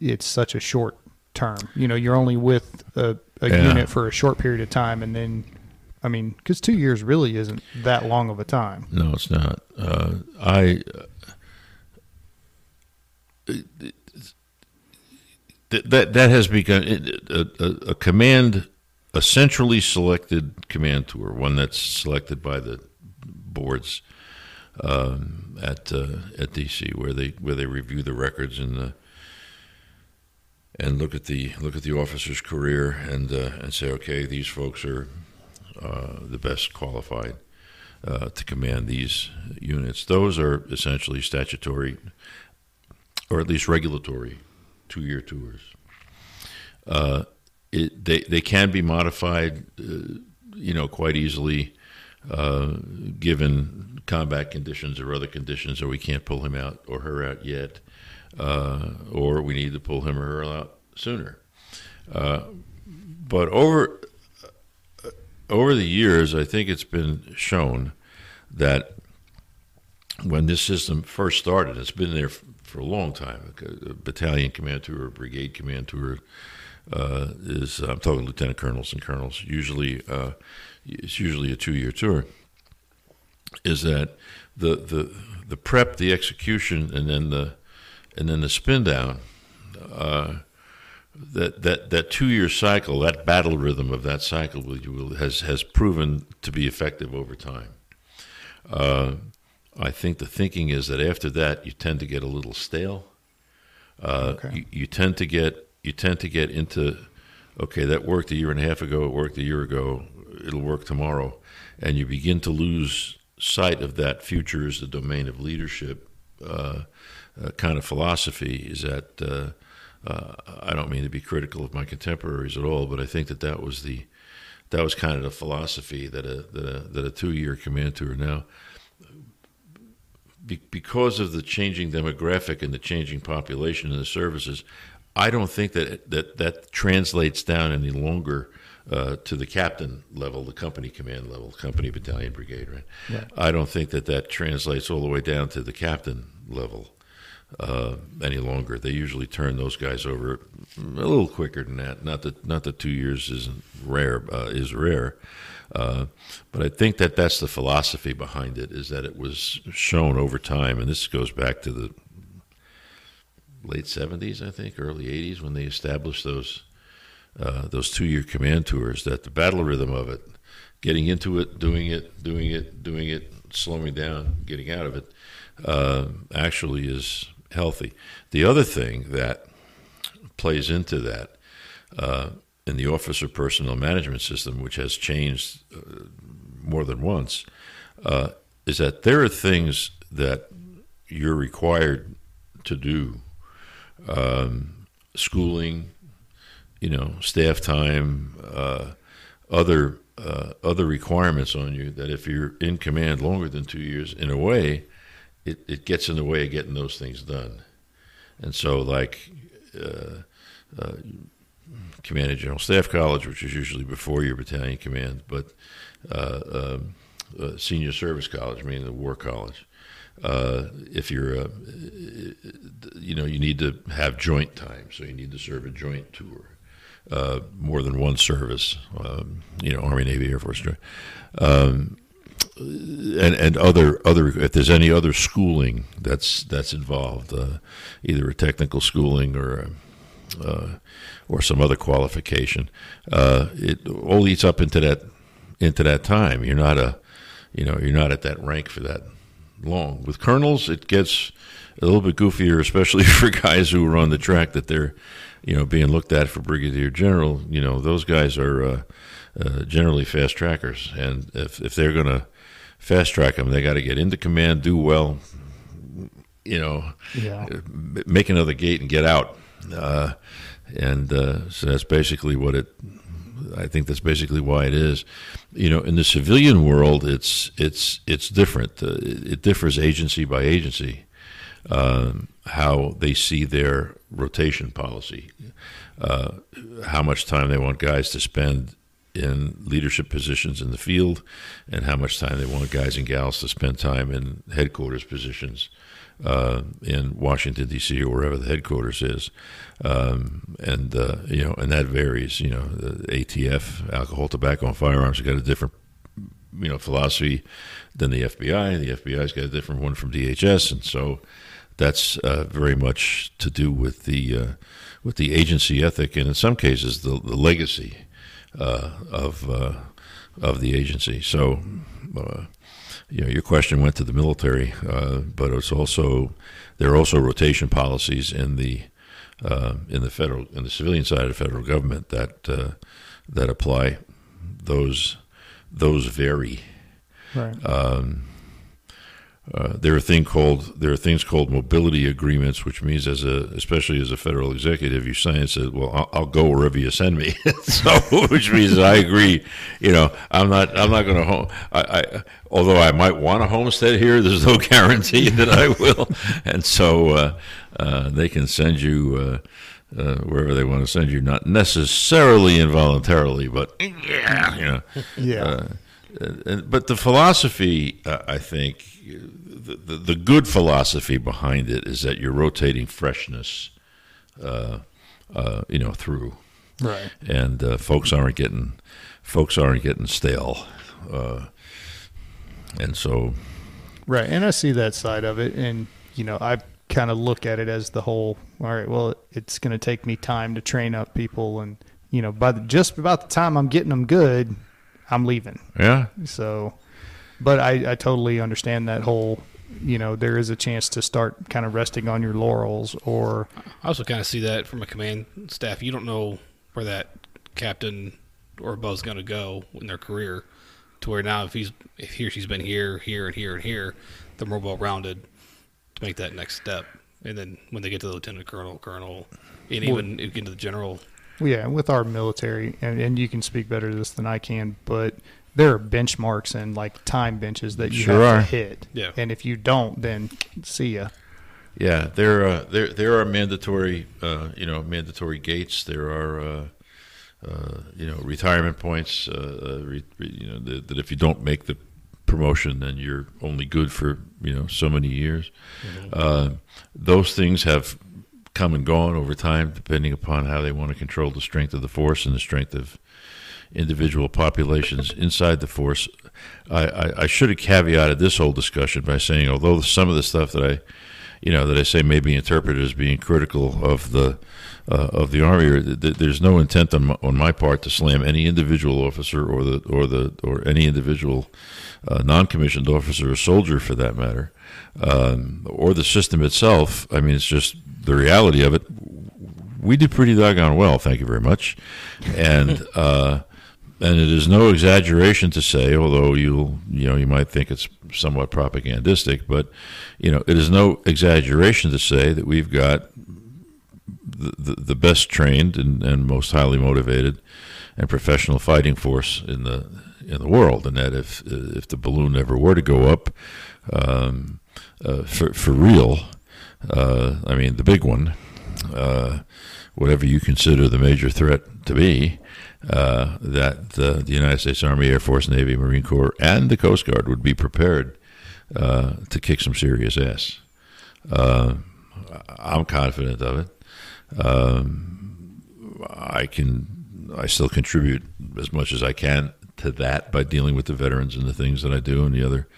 it's such a short term? You know, you're only with a, a yeah. unit for a short period of time, and then, I mean, because two years really isn't that long of a time. No, it's not. Uh, I. Uh, that that has become a, a, a, command, a centrally selected command tour, one that's selected by the boards um, at uh, at DC, where they where they review the records and the and look at the look at the officer's career and uh, and say, okay, these folks are uh, the best qualified uh, to command these units. Those are essentially statutory, or at least regulatory two year tours. Uh, it, they they can be modified, uh, you know, quite easily, uh, given combat conditions or other conditions, or we can't pull him out or her out yet, uh, or we need to pull him or her out sooner. Uh, but over uh, over the years, I think it's been shown that when this system first started, it's been there for a long time. A battalion command tour, a brigade command tour uh, is I'm talking lieutenant colonels and colonels. Usually, uh, it's usually a two-year tour. Is that the the the prep, the execution, and then the and then the spin down. Uh, that that that two-year cycle, that battle rhythm of that cycle, will, has has proven to be effective over time. I think the thinking is that after that, you tend to get a little stale. Uh, okay. you, you, tend to get you tend to get into okay, that worked a year and a half ago. It worked a year ago. It'll work tomorrow, and you begin to lose sight of that future is the domain of leadership uh, uh, kind of philosophy. Is that uh, uh, I don't mean to be critical of my contemporaries at all, but I think that that was the that was kind of the philosophy that a that a, that a two year command tour now be, because of the changing demographic and the changing population and the services, I don't think that that, that translates down any longer uh, to the captain level, the company command level, company, battalion, brigade. Right? Yeah. I don't think that that translates all the way down to the captain level uh, any longer. They usually turn those guys over a little quicker than that. Not that not that two years isn't rare uh, is rare, uh, but I think that that's the philosophy behind it is that it was shown over time, and this goes back to the late 70s, I think, early 80s, when they established those uh, those two-year command tours. That the battle rhythm of it, getting into it, doing it, doing it, doing it, slowing down, getting out of it, uh, actually is healthy. The other thing that plays into that uh, in the officer personnel management system, which has changed uh, more than once, uh, is that there are things that you're required to do, um, schooling, you know, staff time, uh, other uh, other requirements on you that if you're in command longer than two years, in a way, it, it gets in the way of getting those things done. And so, like, uh, uh, command general staff college, which is usually before your battalion command, but uh, um, uh, senior service college, meaning the war college. Uh, if you're, a, you know, you need to have joint time, so you need to serve a joint tour. Uh, more than one service, um, you know, Army, Navy, Air Force, um, and and other other if there's any other schooling that's that's involved, uh, either a technical schooling or a uh, or some other qualification, uh, it all eats up into that into that time. You're not a you know you're not at that rank for that long. With colonels, it gets a little bit goofier, especially <laughs> for guys who are on the track that they're you know being looked at for brigadier general. You know those guys are uh, uh, generally fast trackers, and if if they're going to fast track them, they got to get into command, do well, you know, yeah. make another gate and get out. Uh, and uh, so that's basically what it. I think that's basically why it is. You know, in the civilian world, it's it's it's different. Uh, it differs agency by agency um, how they see their rotation policy, uh, how much time they want guys to spend in leadership positions in the field, and how much time they want guys and gals to spend time in headquarters positions uh, in Washington D.C. or wherever the headquarters is, um, and uh, you know, and that varies. You know, the ATF, alcohol, tobacco, and firearms have got a different you know philosophy than the FBI. The FBI's got a different one from DHS, and so that's uh, very much to do with the uh, with the agency ethic, and in some cases, the, the legacy uh, of uh, of the agency. So uh, you know, your question went to the military, uh, but it's also there are also rotation policies in the uh, in the federal in the civilian side of the federal government that uh, that apply. Those those vary. Right. Um, uh, there are thing called there are things called mobility agreements, which means as a especially as a federal executive, you sign and say, "Well, I'll, I'll, go wherever you send me." <laughs> so, <laughs> which means I agree. You know, I'm not I'm not going to home. I, I, although I might want a homestead here, there's no <laughs> guarantee that I will. and so uh, uh, they can send you. Uh, uh, wherever they want to send you, not necessarily involuntarily, but yeah, you know, yeah. but the philosophy, I think, the, the, good philosophy behind it is that you're rotating freshness, uh, uh, you know, through, right? And uh, folks aren't getting folks aren't getting stale, uh, and so, right. And I see that side of it, and you know, I kind of look at it as the whole. All right, well, it's going to take me time to train up people, and you know, by the, just about the time I'm getting them good, I'm leaving. Yeah. So but I, I totally understand that whole you know there is a chance to start kind of resting on your laurels or i also kind of see that from a command staff. You don't know where that captain or above is going to go in their career to where now if he's if he or she's been here here and here and here they're more well rounded to make that next step. And then when they get to the lieutenant colonel colonel and even well, get to the general. yeah with our military and, and you can speak better to this than i can but there are benchmarks and like time benches that you sure have are. to hit. Yeah. And if you don't, then see ya. Yeah, there uh, there there are mandatory uh, you know mandatory gates. There are uh, uh you know retirement points. Uh, uh, re, re, you know the, that if you don't make the promotion, then you're only good for you know so many years. Mm-hmm. those things have come and gone over time, depending upon how they want to control the strength of the force and the strength of individual populations inside the force. I, I, I, should have caveated this whole discussion by saying, although some of the stuff that I, you know, that I say may be interpreted as being critical of the uh, of the army, or th- there's no intent on my, on my part to slam any individual officer or the or the or any individual uh, non-commissioned officer or soldier for that matter, um, or the system itself. I mean, it's just the reality of it. We did pretty doggone well, thank you very much, and. Uh, and it is no exaggeration to say, although you you know you might think it's somewhat propagandistic, but you know it is no exaggeration to say that we've got the, the, the best trained and, and most highly motivated and professional fighting force in the in the world, and that if if the balloon ever were to go up, um, uh, for for real, uh, I mean the big one, uh, whatever you consider the major threat to be, uh, that uh, the United States Army, Air Force, Navy, Marine Corps, and the Coast Guard would be prepared uh, to kick some serious ass. Uh, I'm confident of it. Um, I can, I still contribute as much as I can to that by dealing with the veterans and the things that I do, and the other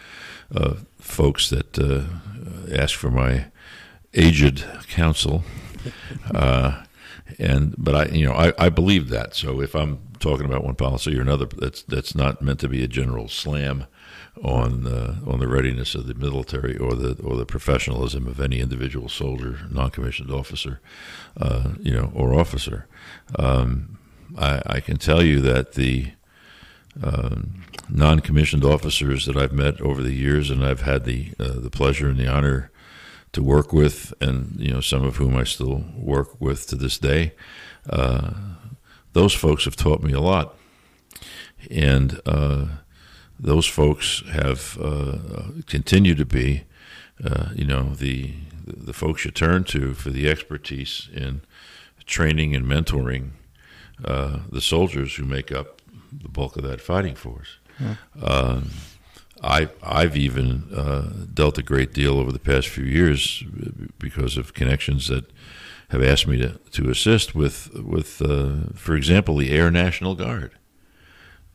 uh, folks that ask for my aged counsel and but I you know I, I believe that. So if I'm talking about one policy or another, that's that's not meant to be a general slam on uh, on the readiness of the military or the or the professionalism of any individual soldier, non-commissioned officer, uh, you know, or officer. Um, I, I, can tell you that the um, non-commissioned officers that I've met over the years, and I've had the uh, the pleasure and the honor to work with, and you know, some of whom I still work with to this day. Uh, those folks have taught me a lot, and uh, those folks have uh, continued to be, uh, you know, the the folks you turn to for the expertise in training and mentoring uh, the soldiers who make up the bulk of that fighting force. Yeah. Um, I, I've even uh, dealt a great deal over the past few years because of connections that have asked me to, to assist with, with uh, for example, the Air National Guard.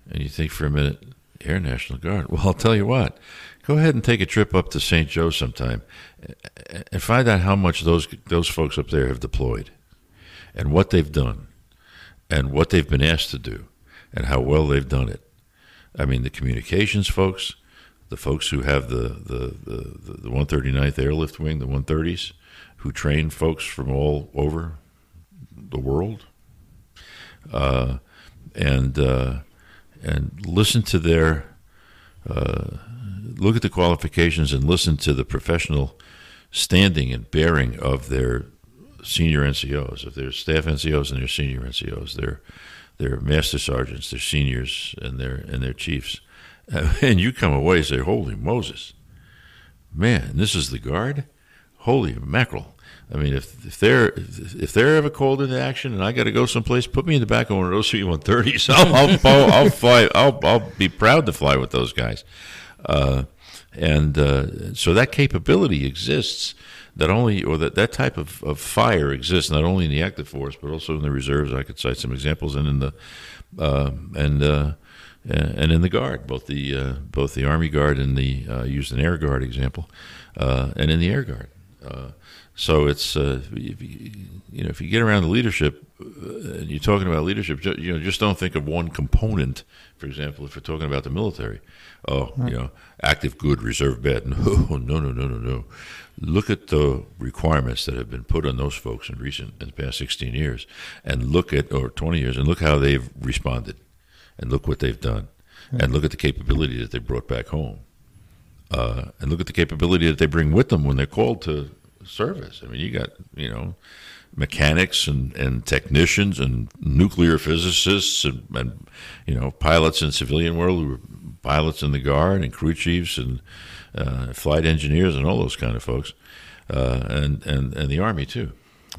And you think for a minute, Air National Guard. <laughs> Well, I'll tell you what. Go ahead and take a trip up to St. Joe sometime, and find out how much those those folks up there have deployed, and what they've done, and what they've been asked to do, and how well they've done it. I mean, the communications folks, the folks who have the the the, the 139th Airlift Wing, the 130s, who train folks from all over the world, uh, and. Uh, and listen to their uh, look at the qualifications and listen to the professional standing and bearing of their senior NCOs, of their staff NCOs and their senior NCOs, their their master sergeants, their seniors, and their and their chiefs, and <laughs> you come away and say, "Holy Moses, man, this is the guard! Holy mackerel! I mean, if if they're if they're ever called into action and I got to go someplace, put me in the back of one of those C-130s. <laughs> I'll I'll, I'll, I'll fly. I'll I'll be proud to fly with those guys. Uh, and uh, so that capability exists. That only, or that, that type of, of fire exists not only in the active force but also in the reserves. I could cite some examples, and in the uh, and uh, and in the guard, both the uh, both the Army Guard and the uh, used an Air Guard example, and in the Air Guard. So it's uh, you you, know if you get around the leadership uh, and you're talking about leadership, you know just don't think of one component. For example, if you're talking about the military, oh right. you know active good, reserve bad. <laughs> No, no, no, no, no, no. Look at the requirements that have been put on those folks in recent in the past 16 years, and look at or 20 years, and look how they've responded, and look what they've done, and look at the capability that they brought back home, uh, and look at the capability that they bring with them when they're called to service. I mean, you got you know mechanics and, and technicians and nuclear physicists and, and you know pilots in civilian world who were pilots in the guard and crew chiefs and uh, flight engineers and all those kind of folks, uh, and and and the army too.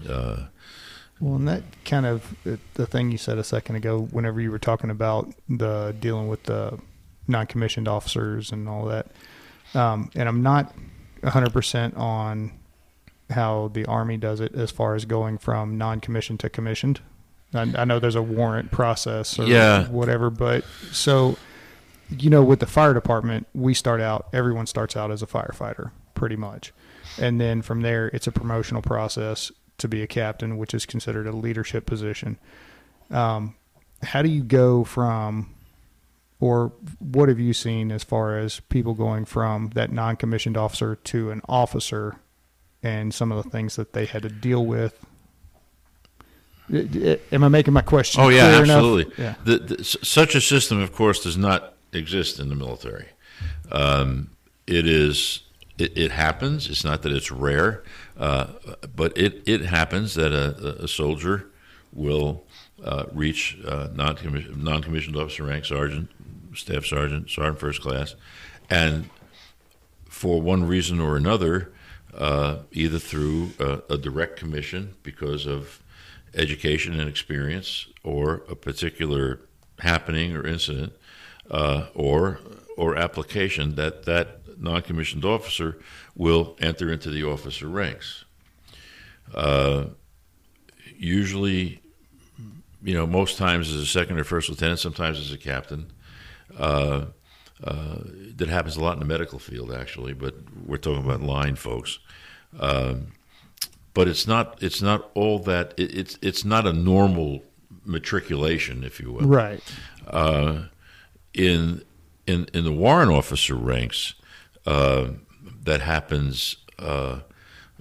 Uh, well, and that kind of the thing you said a second ago, whenever you were talking about the dealing with the non-commissioned officers and all that, um, and I'm not 100% on how the Army does it as far as going from non-commissioned to commissioned. I, I know there's a warrant process or yeah. whatever, but so you know, with the fire department, we start out. Everyone starts out as a firefighter, pretty much, and then from there, it's a promotional process to be a captain, which is considered a leadership position. Um, how do you go from or what have you seen as far as people going from that non-commissioned officer to an officer and some of the things that they had to deal with. Am I making my question? Oh yeah, absolutely. Yeah. The, the, such a system, of course, does not exist in the military. Um, it is. It, it, happens. It's not that it's rare, uh, but it, it happens that a, a soldier will uh, reach uh, non-commissioned, non-commissioned officer rank, sergeant, staff sergeant, sergeant first class, and for one reason or another, uh, either through a, a, direct commission because of education and experience, or a particular happening or incident, uh, or or application that that non-commissioned officer will enter into the officer ranks. Uh, usually, you know, most times as a second or first lieutenant, sometimes as a captain. Uh, uh, that happens a lot in the medical field, actually, but we're talking about line folks. Um, but it's not it's not all that it, it's it's not a normal matriculation, if you will. Right. Uh, in in in the warrant officer ranks, uh, that happens uh,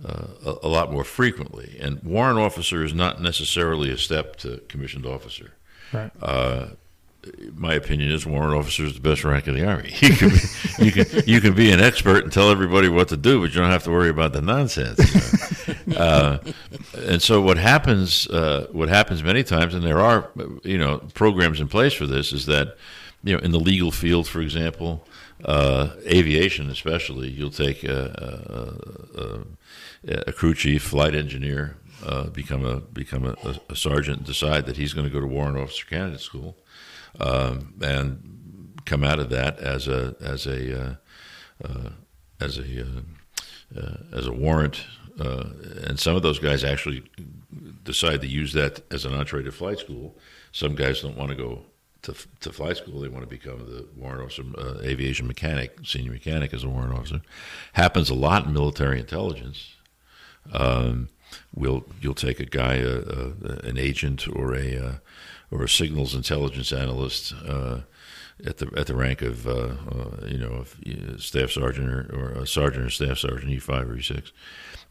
uh, a, a, lot more frequently. And warrant officer is not necessarily a step to commissioned officer. Right. Uh, my opinion is warrant officer is the best rank in the army. <laughs> You can, be, you can you can be an expert and tell everybody what to do, but you don't have to worry about the nonsense. You know? <laughs> uh, and so what happens uh, what happens many times, and there are you know programs in place for this, is that you know in the legal field, for example, uh, aviation especially, you'll take a, a, a, a crew chief, flight engineer, uh, become a become a, a, sergeant, and decide that he's going to go to warrant officer candidate school um, and come out of that as a as a uh, uh, as a uh, as a warrant. And some of those guys actually decide to use that as an entree to flight school. Some guys don't want to go to, to flight school. They want to become the warrant officer, uh, aviation mechanic, senior mechanic as a warrant officer. Happens a lot in military intelligence. Um, we'll you'll take a guy, a, a, an agent or a or a signals intelligence analyst uh, at the at the rank of uh, uh, you know staff sergeant or, or, a sergeant or staff sergeant E five or E six,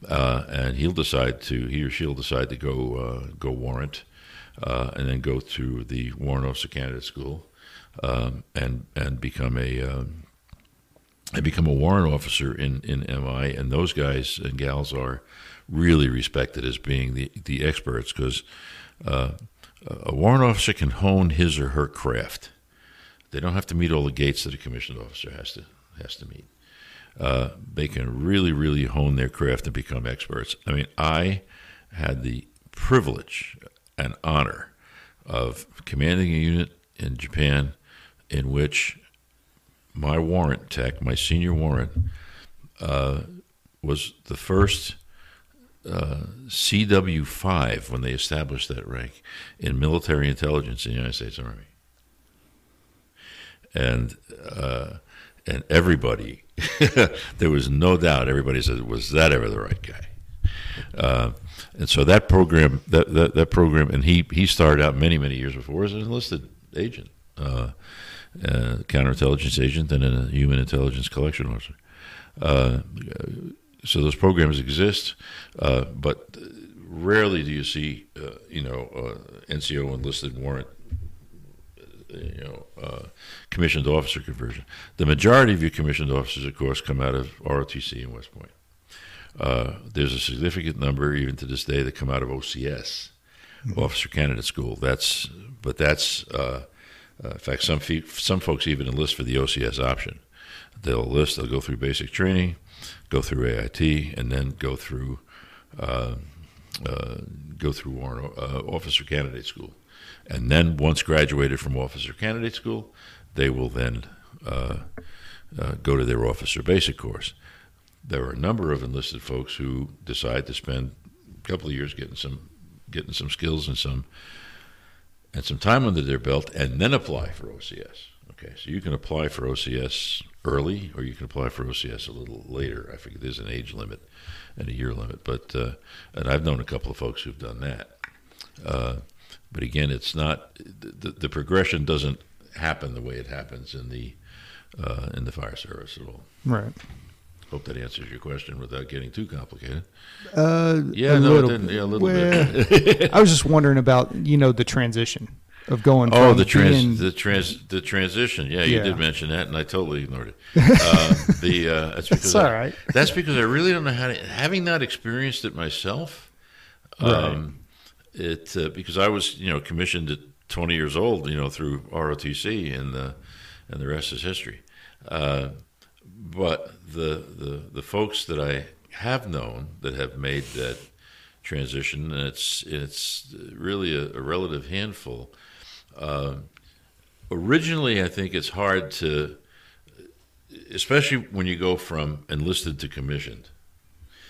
uh, and he'll decide to he or she'll decide to go uh, go warrant, uh, and then go to the warrant officer candidate school, um, and and become a um, and become a warrant officer in, in MI, and those guys and gals are really respected as being the, the experts because uh, a warrant officer can hone his or her craft. They don't have to meet all the gates that a commissioned officer has to has to meet. Uh, they can really, really hone their craft and become experts. I mean, I had the privilege and honor of commanding a unit in Japan in which my warrant tech, my senior warrant, uh, was the first uh, CW5 when they established that rank in military intelligence in the United States Army. And uh, and everybody, <laughs> there was no doubt. Everybody said, "Was that ever the right guy?" And so that program, that, that, that program, and he he started out many many years before as an enlisted agent, uh, uh, counterintelligence agent, and a human intelligence collection officer. Uh, so those programs exist, uh, but rarely do you see, uh, you know, uh, NCO enlisted warrant, you know, commissioned officer conversion. The majority of your commissioned officers, of course, come out of ROTC and West Point. Uh, there's a significant number, even to this day, that come out of OCS, mm-hmm. Officer Candidate School. That's, but that's, uh, in fact, some fe- some folks even enlist for the OCS option. They'll enlist, they'll go through basic training, go through AIT, and then go through uh, uh, go through warrant uh, officer candidate school, and then once graduated from officer candidate school, they will then uh, uh, go to their officer basic course. There are a number of enlisted folks who decide to spend a couple of years getting some getting some skills and some and some time under their belt, and then apply for OCS. Okay, so you can apply for OCS early, or you can apply for OCS a little later. I forget there's an age limit and a year limit, but uh, and I've known a couple of folks who've done that. Uh, but again, it's not the, the progression doesn't happen the way it happens in the uh, in the fire service at all. Right. Hope that answers your question without getting too complicated. Uh, yeah, no, little, yeah, a little well, bit. <laughs> I was just wondering about you know the transition of going. Oh, the trans, being, the trans, the transition. Yeah, you did mention that, and I totally ignored it. <laughs> Uh, the uh, that's because all I, right. That's because I really don't know how to. Having not experienced it myself, um, right. it uh, because I was you know commissioned at 20 years old, you know, through ROTC, and the and the rest is history. But the the the folks that I have known that have made that transition, and it's it's really a, a relative handful uh, originally, I think it's hard to, especially when you go from enlisted to commissioned,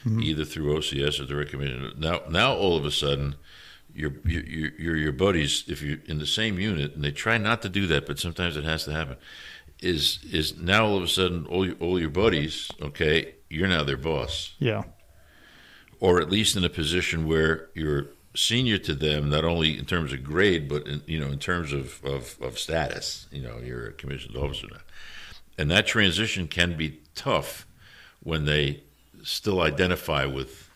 mm-hmm. either through OCS or direct commission. Now, now all of a sudden, you're, you're, you're your buddies if you're in the same unit, and they try not to do that, but sometimes it has to happen. Is is now all of a sudden all your, all your buddies? Okay, you're now their boss. Yeah or at least in a position where you're senior to them, not only in terms of grade, but in, you know in terms of, of, of status. You know, you're a commissioned officer now, and that transition can be tough when they still identify with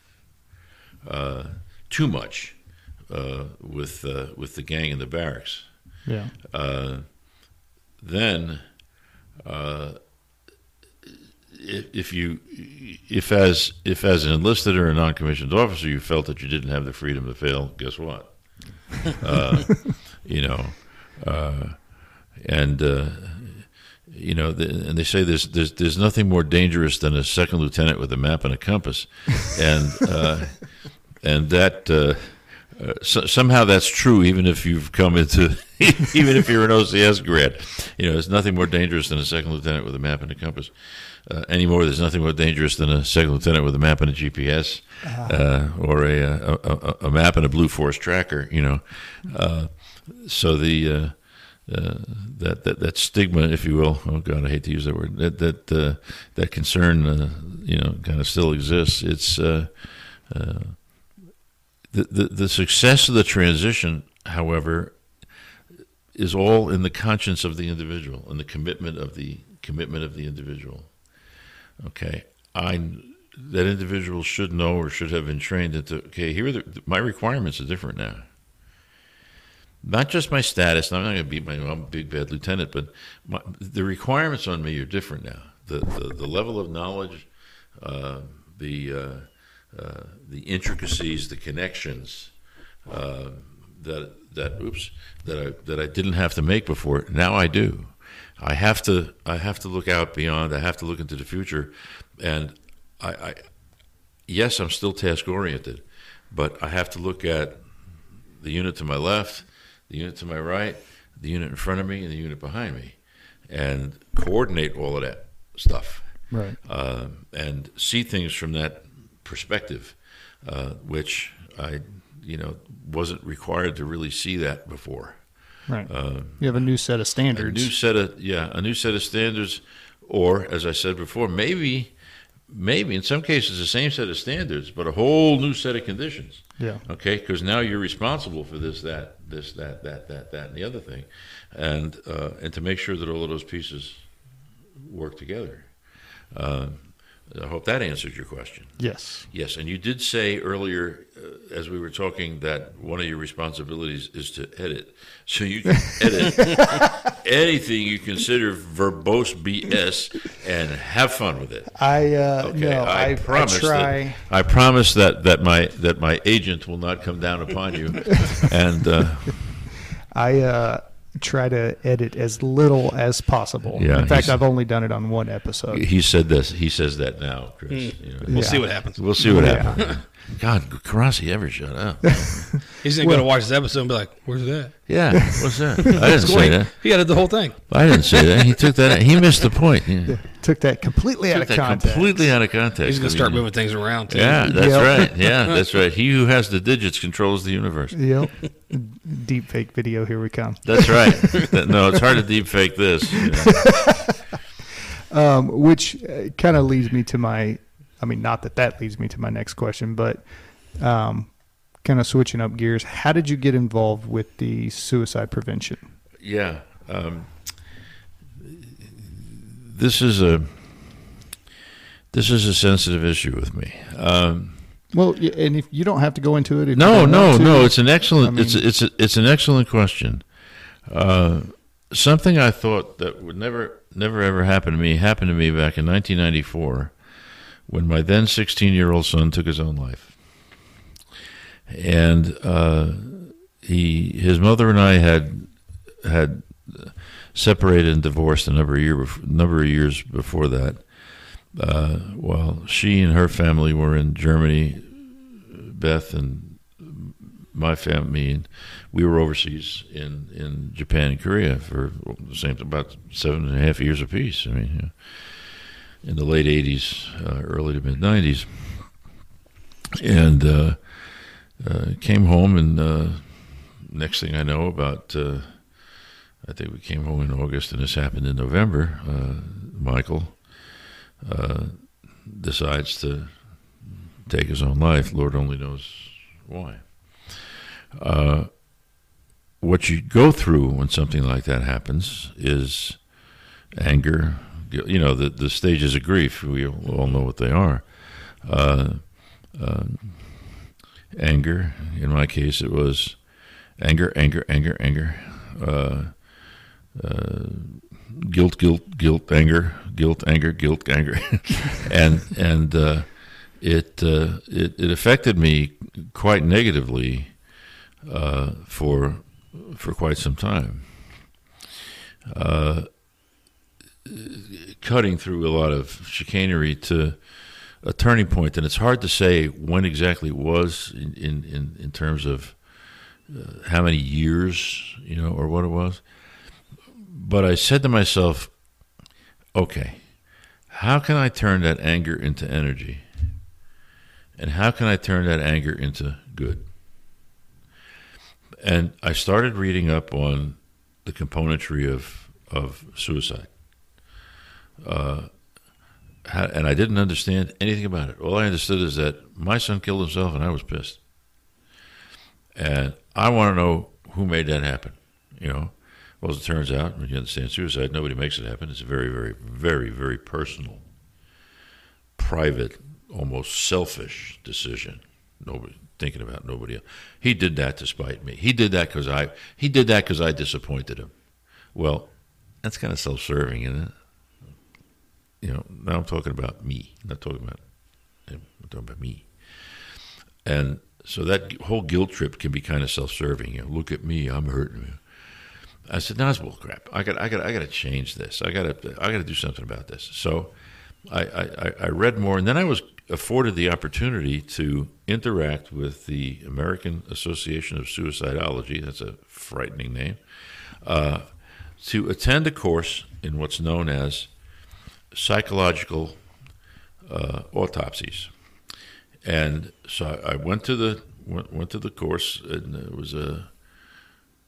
uh, too much uh, with uh, with the gang in the barracks. Yeah. Uh, then, uh, if, if you if as if as an enlisted or a non-commissioned officer you felt that you didn't have the freedom to fail, guess what? <laughs> Uh, you know, uh, and uh, you know, the, and they say there's, there's there's nothing more dangerous than a second lieutenant with a map and a compass, and uh, and that uh, so, somehow that's true, even if you've come into, <laughs> even if you're an OCS grad. You know, there's nothing more dangerous than a second lieutenant with a map and a compass. Uh, anymore, there's nothing more dangerous than a second lieutenant with a map and a GPS, uh-huh. uh, or a, a, a, a, map and a Blue Force tracker. You know, uh, so the uh, uh, that, that that stigma, if you will, oh God, I hate to use that word. That that that concern, you know, kind of still exists. It's the, the, the success of the transition, however, is all in the conscience of the individual and the commitment of the commitment of the individual. Okay, I that individual should know or should have been trained into. Okay, here the, my requirements are different now. Not just my status. I'm not going to be my I'm a big bad lieutenant, but my, the requirements on me are different now. The the, the level of knowledge, uh, the uh, uh, the intricacies, the connections uh, that that oops that I that I didn't have to make before. Now I do. I have to I have to look out beyond. I have to look into the future, and I, I yes, I'm still task oriented, but I have to look at the unit to my left, the unit to my right, the unit in front of me, and the unit behind me, and coordinate all of that stuff. Right. Uh, and see things from that perspective, uh, which I, you know, wasn't required to really see that before. Right. Uh, you have a new set of standards. A new set of yeah, a new set of standards, or as I said before, maybe, maybe in some cases the same set of standards, but a whole new set of conditions. Yeah. Okay, because now you're responsible for this, that, this, that, that, that, that, and the other thing, and uh, and to make sure that all of those pieces work together. Uh, I hope that answers your question. Yes. Yes, and you did say earlier, uh, as we were talking, that one of your responsibilities is to edit. So you can <laughs> edit anything you consider verbose BS and have fun with it. I uh, okay. No, I, I promise I try. That, I promise that, that my that my agent will not come down upon you, <laughs> and uh, I. Uh, try to edit as little as possible. Yeah, in fact, I've only done it on one episode. He said this. He says that now, Chris. Mm. You know, we'll yeah. see what happens. We'll see what yeah. happens. <laughs> God, Curasi ever shut up? <laughs> He's gonna well, go to watch this episode and be like, "Where's that?" Yeah, what's that? I <laughs> didn't say that. He edited the whole thing. I didn't say that. He took that. He missed the point. Yeah. Took that completely took out of context. Completely out of context. He's gonna start moving things around too. Yeah, that's yep. right. Yeah, <laughs> that's right. He who has the digits controls the universe. Yep. Deep fake video. Here we come. That's right. no, it's hard to deep fake this. You know. um, which uh, kind of leads me to my I mean, not that that leads me to my next question, but um, kind of switching up gears, how did you get involved with the suicide prevention? Yeah, um, this is a this is a sensitive issue with me. Um, well, and if you don't have to go into it, no, no, no, it's an excellent, I mean, it's it's a, it's an excellent question. Uh, something I thought that would never never ever happen to me happened to me back in 1994 when my then 16 year old son took his own life. And uh, he, his mother and I had had separated and divorced a number of, year, number of years before that. Uh, while she and her family were in Germany, Beth and my family, and we were overseas in, in Japan and Korea for the same about seven and a half years apiece. I mean, you know in the late 80s, uh, early to mid 90s. And uh, uh, came home, and uh, next thing I know, about uh, I think we came home in August, and this happened in November. Uh, Michael decides to take his own life. Lord only knows why. What you go through when something like that happens is anger. You know, the, the stages of grief, we all know what they are. Uh, uh, anger, in my case, it was anger, anger, anger, anger. Uh, uh, guilt, guilt, guilt, anger, guilt, anger, guilt, anger, <laughs> and and uh, it, uh, it it affected me quite negatively uh, for for quite some time. Cutting through a lot of chicanery to a turning point, and it's hard to say when exactly it was in in, in terms of uh, how many years, you know, or what it was. But I said to myself, okay, how can I turn that anger into energy? And how can I turn that anger into good? And I started reading up on the componentry of, of suicide. Uh, and I didn't understand anything about it. All I understood is that my son killed himself and I was pissed. And I want to know who made that happen, you know? Well, as it turns out, when you understand suicide, nobody makes it happen. It's a very, very, very, very personal, private, almost selfish decision. Nobody thinking about nobody else. He did that to spite me. He did that because I. He did that because I disappointed him. Well, that's kind of self-serving, isn't it? You know. Now I'm talking about me. Not talking about. I'm talking about me. And so that whole guilt trip can be kind of self-serving. You know, look at me. I'm hurting you I said, "No, that's bull crap. I got, I got, I got to change this. I got to, I got to do something about this." So, I, I, I read more, and then I was afforded the opportunity to interact with the American Association of Suicidology. That's a frightening name. Uh, to attend a course in what's known as psychological uh, autopsies, and so I went to the went, went to the course, and it was a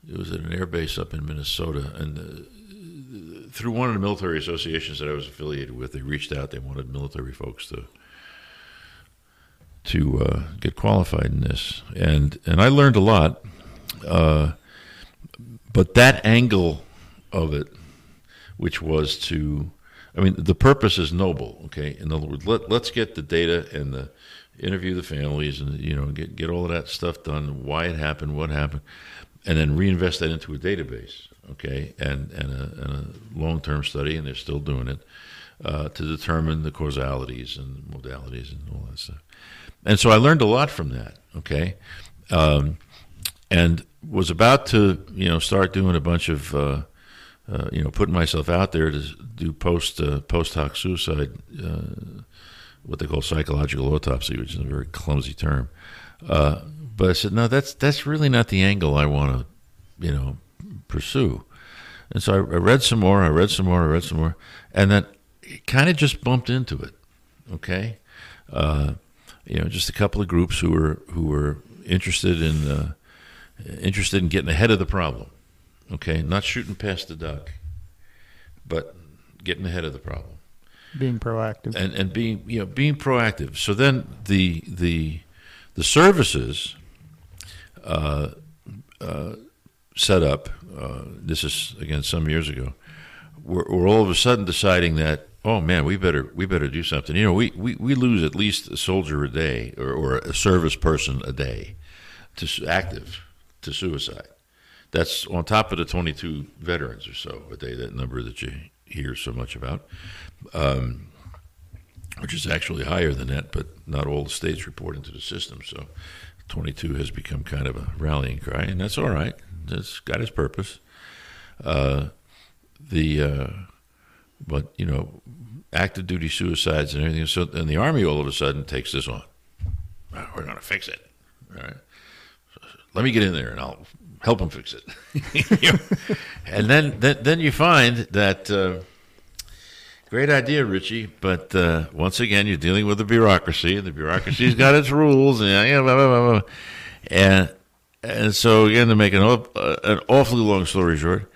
it was at an air base up in Minnesota, and uh, through one of the military associations that I was affiliated with, they reached out. They wanted military folks to to uh, get qualified in this, and and I learned a lot. Uh, but that angle of it, which was to, I mean, the purpose is noble. Okay, in other words, let let's get the data and the interview the families and you know get get all of that stuff done. Why it happened, what happened and then reinvest that into a database, okay, and and a, and a long-term study, and they're still doing it uh, to determine the causalities and modalities and all that stuff. And so I learned a lot from that, okay, um, and was about to you know start doing a bunch of uh, uh, you know putting myself out there to do post uh, post hoc suicide, uh, what they call psychological autopsy, which is a very clumsy term. Uh, but I said, no, that's that's really not the angle I want to, you know, pursue. And so I, I read some more. I read some more. I read some more, and then kind of just bumped into it. Okay, uh, you know, just a couple of groups who were who were interested in uh, interested in getting ahead of the problem. Okay, not shooting past the duck, but getting ahead of the problem. Being proactive and and being you know being proactive. So then the the the services uh, uh, set up. Uh, this is again some years ago. We're, we're, all of a sudden deciding that oh man, we better we better do something. You know, we, we, we lose at least a soldier a day or, or a service person a day to active to suicide. That's on top of the 22 veterans or so a day. That number that you hear so much about. Um, which is actually higher than that, but not all the states report into the system. So 22 has become kind of a rallying cry, and that's all right. It's got its purpose. Uh, the uh, but you know, active duty suicides and everything. So, and the army all of a sudden takes this on. We're going to fix it. All right. Let me get in there and I'll help them fix it. <laughs> and then, then, then you find that. Uh, Great idea, Richie. But uh, once again, you're dealing with the bureaucracy, and the bureaucracy's got its rules, and blah, blah, blah, and and so again, to make an uh, an awfully long story short,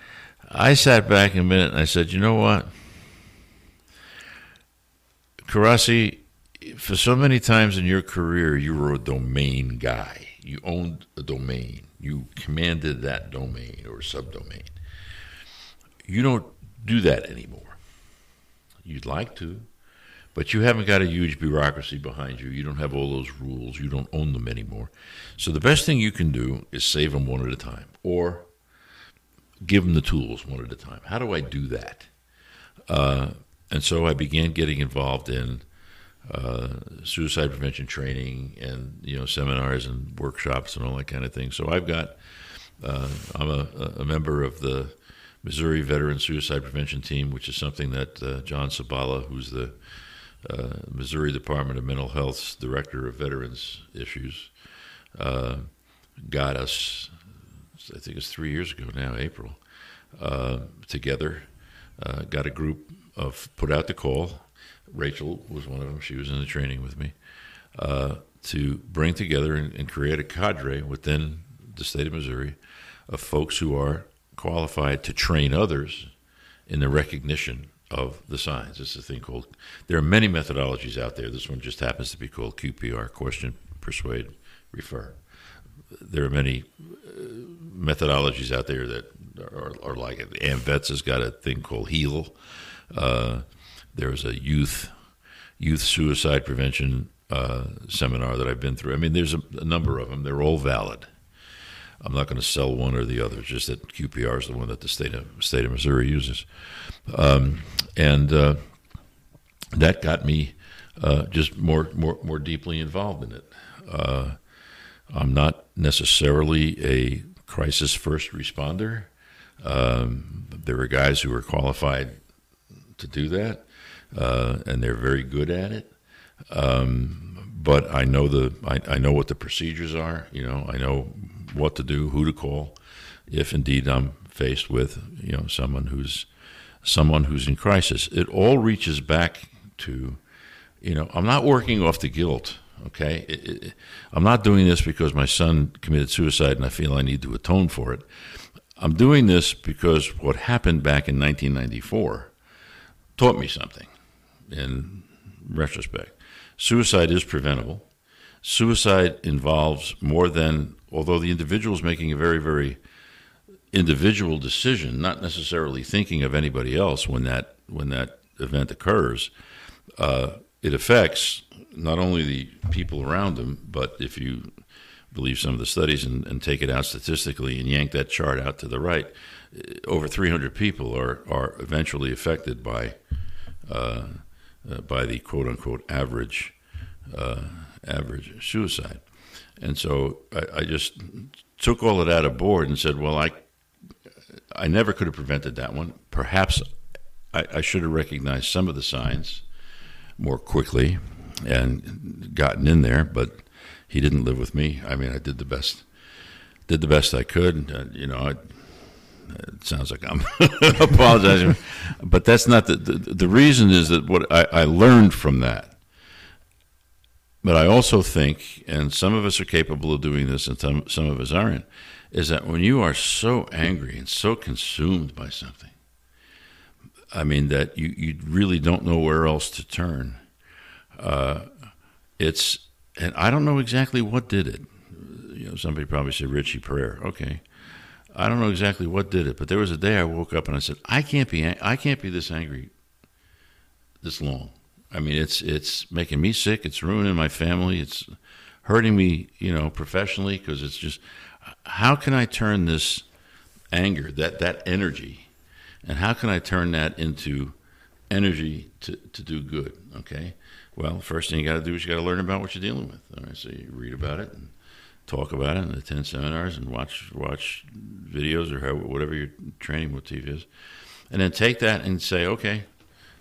I sat back a minute and I said, you know what, Curasi, for so many times in your career, you were a domain guy. You owned a domain. You commanded that domain or subdomain. You don't do that anymore. You'd like to, but you haven't got a huge bureaucracy behind you. You don't have all those rules. You don't own them anymore. So the best thing you can do is save them one at a time or give them the tools one at a time. How do I do that? Uh, and so I began getting involved in uh, suicide prevention training and you know seminars and workshops and all that kind of thing. So I've got uh, I'm a, a, member of the Missouri Veteran Suicide Prevention Team, which is something that uh, John Sabala, who's the uh, Missouri Department of Mental Health's director of veterans issues, uh, got us. I think it's three years ago now, April, uh, together. got a group of put out the call Rachel was one of them. She was in the training with me uh, to bring together and, and, create a cadre within the state of Missouri of folks who are qualified to train others in the recognition of the signs. It's a thing called. There are many methodologies out there. This one just happens to be called QPR: question, persuade, refer. There are many uh, methodologies out there that are, are like it. AMVETS has got a thing called HEAL. Uh, there was a youth youth suicide prevention uh, seminar that I've been through. I mean, there's a, a, number of them. They're all valid. I'm not going to sell one or the other. It's just that QPR is the one that the state of state of Missouri uses, um, and uh, that got me uh, just more more more deeply involved in it. Uh, I'm not necessarily a crisis first responder. Um, there are guys who are qualified to do that uh, and they're very good at it. Um, but I know the I, I, know what the procedures are. You know, I know what to do, who to call, if indeed I'm faced with you know someone who's someone who's in crisis. It all reaches back to, you know, I'm not working off the guilt. Okay, it, it, I'm not doing this because my son committed suicide and I feel I need to atone for it. I'm doing this because what happened back in 1994 taught me something in retrospect. Suicide is preventable. Suicide involves more than, although the individual is making a very, very individual decision, not necessarily thinking of anybody else when that when that event occurs. Uh, it affects not only the people around them, but if you believe some of the studies and, and, take it out statistically and yank that chart out to the right, over 300 people are, are eventually affected by uh, uh, by the quote unquote average uh, average suicide. And so I, I, just took all of that aboard and said, well, I I never could have prevented that one. Perhaps I, I should have recognized some of the signs more quickly and gotten in there, but he didn't live with me. I mean, I did the best did the best I could. Uh, you know, I, it sounds like I'm <laughs> apologizing, but that's not the, the, the reason. Is that what I, I learned from that? But I also think, and some of us are capable of doing this, and some some of us aren't. Is that when you are so angry and so consumed by something, I mean that you you really don't know where else to turn. Uh, it's and I don't know exactly what did it. You know, somebody probably said Richie prayer. Okay, I don't know exactly what did it, but there was a day I woke up and I said, I can't be, I can't be this angry this long. I mean, it's it's making me sick. It's ruining my family. It's hurting me, you know, professionally because it's just how can I turn this anger, that that energy, and how can I turn that into energy to to do good? Okay. Well, first thing you got to do is you got to learn about what you're dealing with. All right, so you read about it and talk about it and attend seminars and watch watch videos or how, whatever your training motif is, and then take that and say, okay,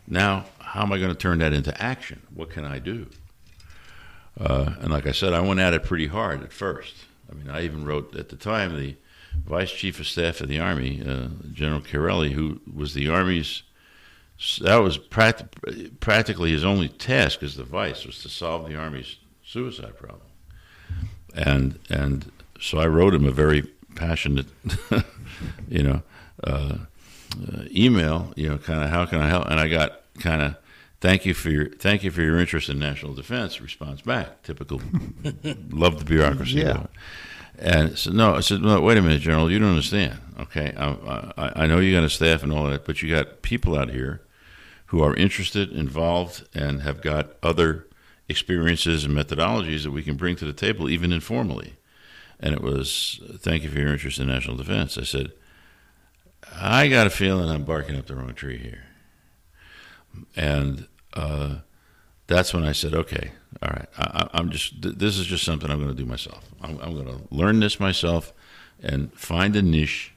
now how am I going to turn that into action? What can I do? Uh, and like I said, I went at it pretty hard at first. I mean, I even wrote at the time the vice chief of staff of the army, uh, General Chiarelli, who was the army's that was practi- practically his only task as the vice was to solve the army's suicide problem and and so I wrote him a very passionate, <laughs> you know, uh, uh, email. You know, kind of how can I help? And I got kind of thank you for your thank you for your interest in national defense. Response back, typical. <laughs> love the bureaucracy. Yeah. And so no, I said, no, wait a minute, General, you don't understand. Okay, I, I, I know you got a staff and all that, but you got people out here who are interested, involved, and have got other experiences and methodologies that we can bring to the table, even informally. And it was, thank you for your interest in national defense. I said, I got a feeling I'm barking up the wrong tree here. And uh, that's when I said, okay, all right, I, am just, this is just something I'm going to do myself. I'm, I'm going to learn this myself and find a niche.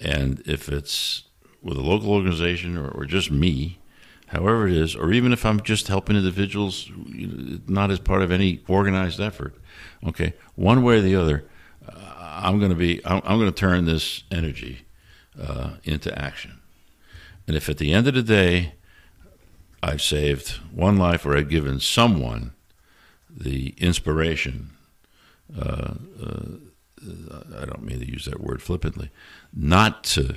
And if it's with a local organization or, or just me, however it is, or even if I'm just helping individuals, not as part of any organized effort, okay, one way or the other, uh, I'm going to be, I'm, I'm going to turn this energy uh, into action. And if at the end of the day, I've saved one life or I've given someone the inspiration, uh, uh, I don't mean to use that word flippantly, not to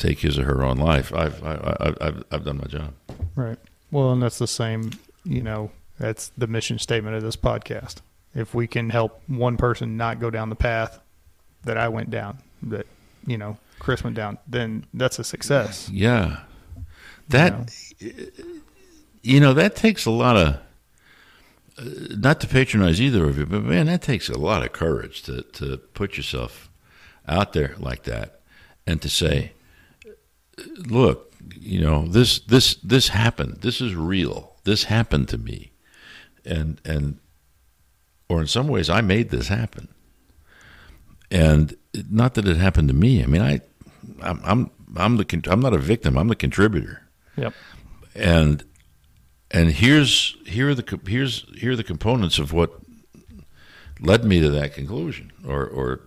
take his or her own life, I've, I, have I've done my job. Right. Well, and that's the same, you know, that's the mission statement of this podcast. If we can help one person not go down the path that I went down, that, you know, Chris went down, then that's a success. Yeah. That, you know, you know that takes a lot of, uh, not to patronize either of you, but man, that takes a lot of courage to, to put yourself out there like that and to say, look, you know, this this this happened. This is real. This happened to me, and and or in some ways, I made this happen. And not that it happened to me. I mean, I, I'm I'm I'm the I'm not a victim. I'm the contributor. Yep. And and here's here are the here's here are the components of what led me to that conclusion, or or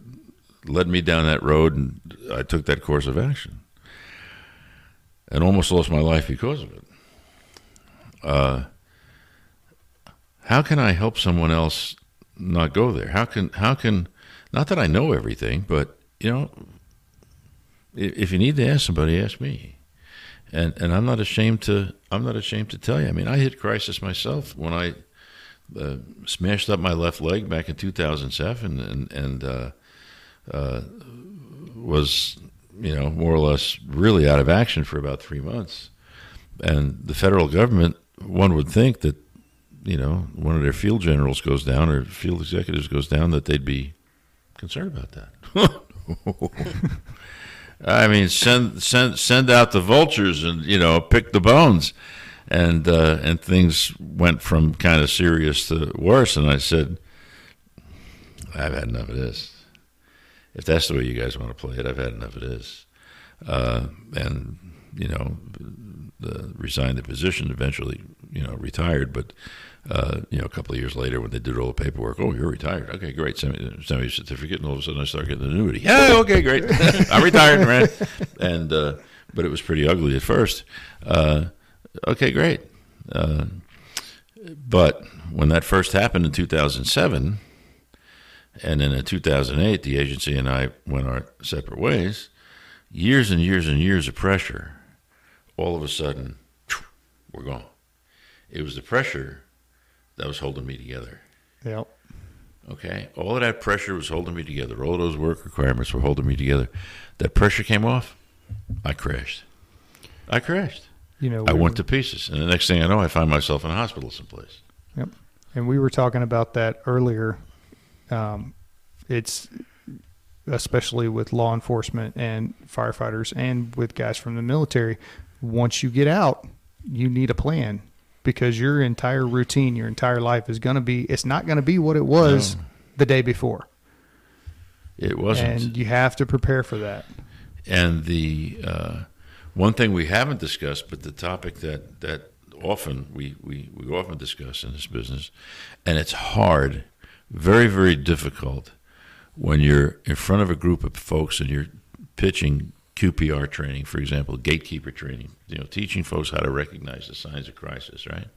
led me down that road, and I took that course of action and almost lost my life because of it. Uh, how can I help someone else not go there? How can how can not that I know everything, but you know, if you need to ask somebody, ask me. And and I'm not ashamed to I'm not ashamed to tell you. I mean, I hit crisis myself when I uh, smashed up my left leg back in 2007, and and uh, uh, was you know, more or less really out of action for about three months. And the federal government, one would think that, you know, one of their field generals goes down or field executives goes down, that they'd be concerned about that. <laughs> I mean, send send send out the vultures and you know pick the bones, and uh, and things went from kind of serious to worse. And I said, I've had enough of this if that's the way you guys want to play it, I've had enough of this. Uh, and you know, the, resigned the position. Eventually, you know, retired. But uh, you know, a couple of years later, when they did all the paperwork, oh, you're retired. Okay, great. Send me, send me a certificate, and all of a sudden, I start getting an annuity. Yeah, okay, great. <laughs> I'm retired, man. And uh, but it was pretty ugly at first. Uh, okay, great. Uh, but when that first happened in 2007 and then in 2008, the agency and I went our separate ways. Years and years and years of pressure. All of a sudden, we're gone. It was the pressure that was holding me together. Yep. Okay. All of that pressure was holding me together. All those work requirements were holding me together. That pressure came off. I crashed. I crashed. You know, I went to pieces, and the next thing I know, I find myself in a hospital someplace. Yep. And we were talking about that earlier um, it's especially with law enforcement and firefighters and with guys from the military. Once you get out, you need a plan because your entire routine, your entire life is going to be, it's not going to be what it was no. the day before. It wasn't. And you have to prepare for that. And the uh, one thing we haven't discussed, but the topic that, that often we, we, we often discuss in this business, and it's hard very, very difficult when you're in front of a group of folks and you're pitching QPR training, for example, gatekeeper training, you know, teaching folks how to recognize the signs of crisis, right?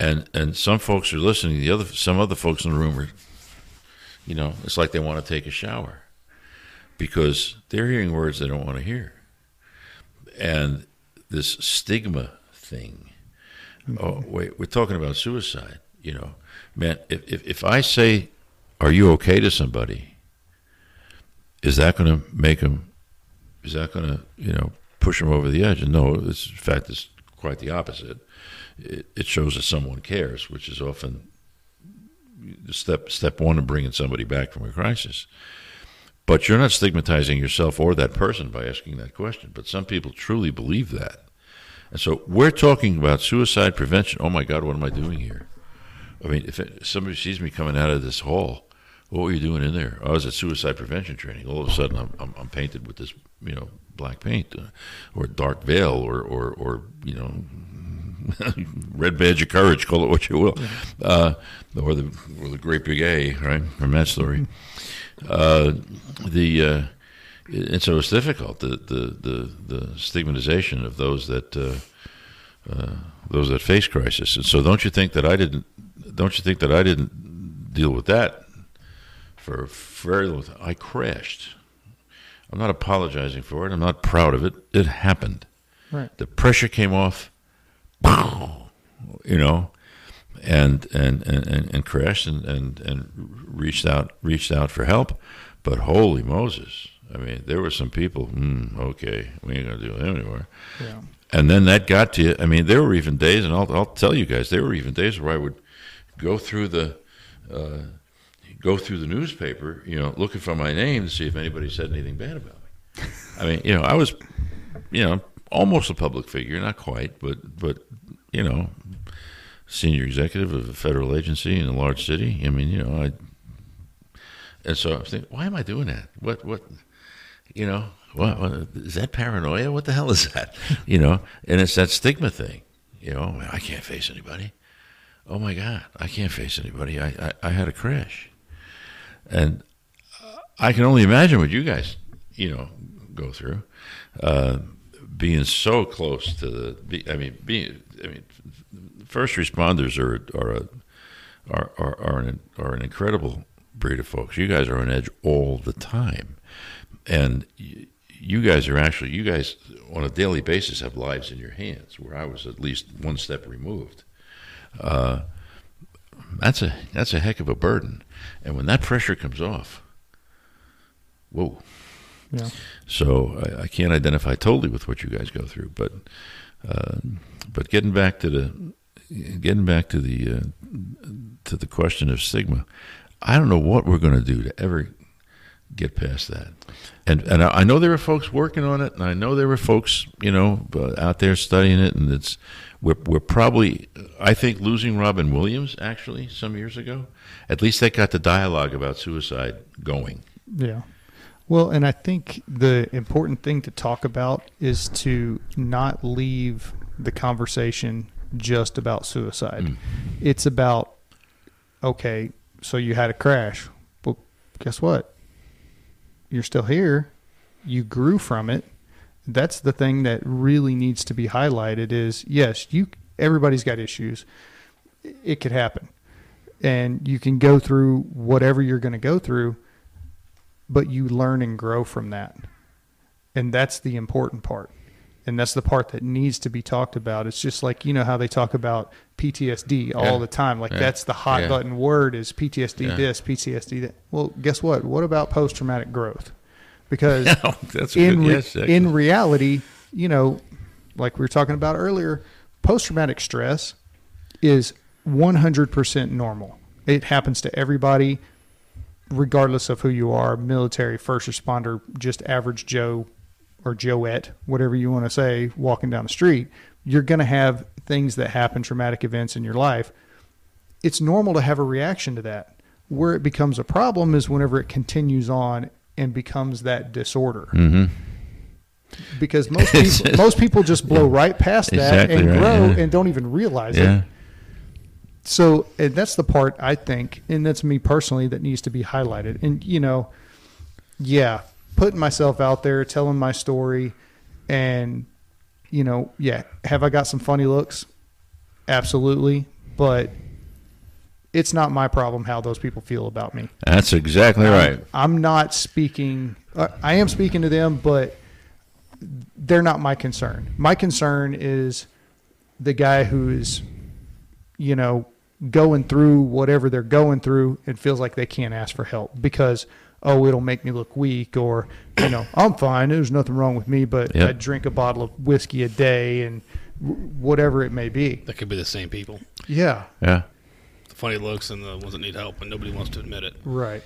And and some folks are listening. The other some other folks in the room are, you know, it's like they want to take a shower because they're hearing words they don't want to hear, and this stigma thing. Mm-hmm. Oh, wait, we're talking about suicide. You know, man, if, if, if I say, Are you okay to somebody? Is that going to make them, is that going to, you know, push them over the edge? And no, in fact, it's quite the opposite. It, it shows that someone cares, which is often step step one in bringing somebody back from a crisis. But you're not stigmatizing yourself or that person by asking that question. But some people truly believe that. And so we're talking about suicide prevention. Oh my God, what am I doing here? I mean, if, it, somebody sees me coming out of this hall, what were you doing in there? I was at suicide prevention training. All of a sudden, I'm, I'm, I'm painted with this, you know, black paint, uh, or dark veil, or, or, or you know, <laughs> red badge of courage, call it what you will, uh, or the or the great big A, right, from that story. Uh, the uh, and so it's difficult the, the the the, stigmatization of those that uh, uh, those that face crisis. And so, don't you think that I didn't? Don't you think that I didn't deal with that for very long? time? I crashed. I'm not apologizing for it. I'm not proud of it. It happened. Right. The pressure came off. You know, and and and, and crashed and, and and reached out reached out for help. But holy Moses! I mean, there were some people. Mm, okay, we ain't gonna do it anymore. Yeah. And then that got to you. I mean, there were even days, and I'll I'll tell you guys, there were even days where I would go through the. Uh, go through the newspaper, you know, looking for my name to see if anybody said anything bad about me. I mean, you know, I was, you know, almost a public figure, not quite, but but you know, senior executive of a federal agency in a large city. I mean, you know, I. And so I was thinking, why am I doing that? What what, you know, what, what is that paranoia? What the hell is that? <laughs> You know, and it's that stigma thing. You know, I can't face anybody. Oh my God, I can't face anybody. I I, I had a crash, and I can only imagine what you guys, you know, go through. Uh, being so close to the, I mean, being, I mean, first responders are are a, are are are an, are an incredible breed of folks. You guys are on edge all the time, and you guys are actually you guys on a daily basis have lives in your hands. Where I was at least one step removed. Uh, that's a that's a heck of a burden, and when that pressure comes off, whoa. Yeah. So I, I, can't identify totally with what you guys go through, but uh, but getting back to the getting back to the uh, to the question of stigma, I don't know what we're going to do to ever get past that. And and I know there are folks working on it, and I know there were folks you know out there studying it, and it's we're we're probably I think losing Robin Williams actually some years ago. At least that got the dialogue about suicide going. Yeah. Well, and I think the important thing to talk about is to not leave the conversation just about suicide. Mm. It's about okay, so you had a crash. Well, guess what? You're still here. You grew from it. That's the thing that really needs to be highlighted is yes, you everybody's got issues. It could happen. And you can go through whatever you're going to go through, but you learn and grow from that. And that's the important part and that's the part that needs to be talked about. It's just like you know how they talk about PTSD all yeah. the time. Like yeah. that's the hot yeah. button word is PTSD this, PTSD that. Well, guess what? What about post traumatic growth? Because <laughs> in re- yes, in reality, you know, like we were talking about earlier, post traumatic stress is 100% normal. It happens to everybody regardless of who you are, military, first responder, just average Joe or Joette, whatever you want to say, walking down the street, you're going to have things that happen, traumatic events in your life. It's normal to have a reaction to that. Where it becomes a problem is whenever it continues on and becomes that disorder. Mm-hmm. Because most people, <laughs> most people just blow right past that exactly and right, grow yeah. and don't even realize yeah. it. So and that's the part I think, and that's me personally, that needs to be highlighted. And you know, yeah, putting myself out there, telling my story, and you know, yeah, have I got some funny looks? Absolutely, but it's not my problem how those people feel about me. That's exactly I'm, right. I'm not speaking. Uh, I am speaking to them, but they're not my concern. My concern is the guy who is, you know, going through whatever they're going through and feels like they can't ask for help because oh it'll make me look weak or you know <coughs> i'm fine there's nothing wrong with me but Yep. i drink a bottle of whiskey a day and whatever it may be That could be the same people. yeah Yeah. Funny looks and uh, the ones that need help, and nobody wants to admit it. right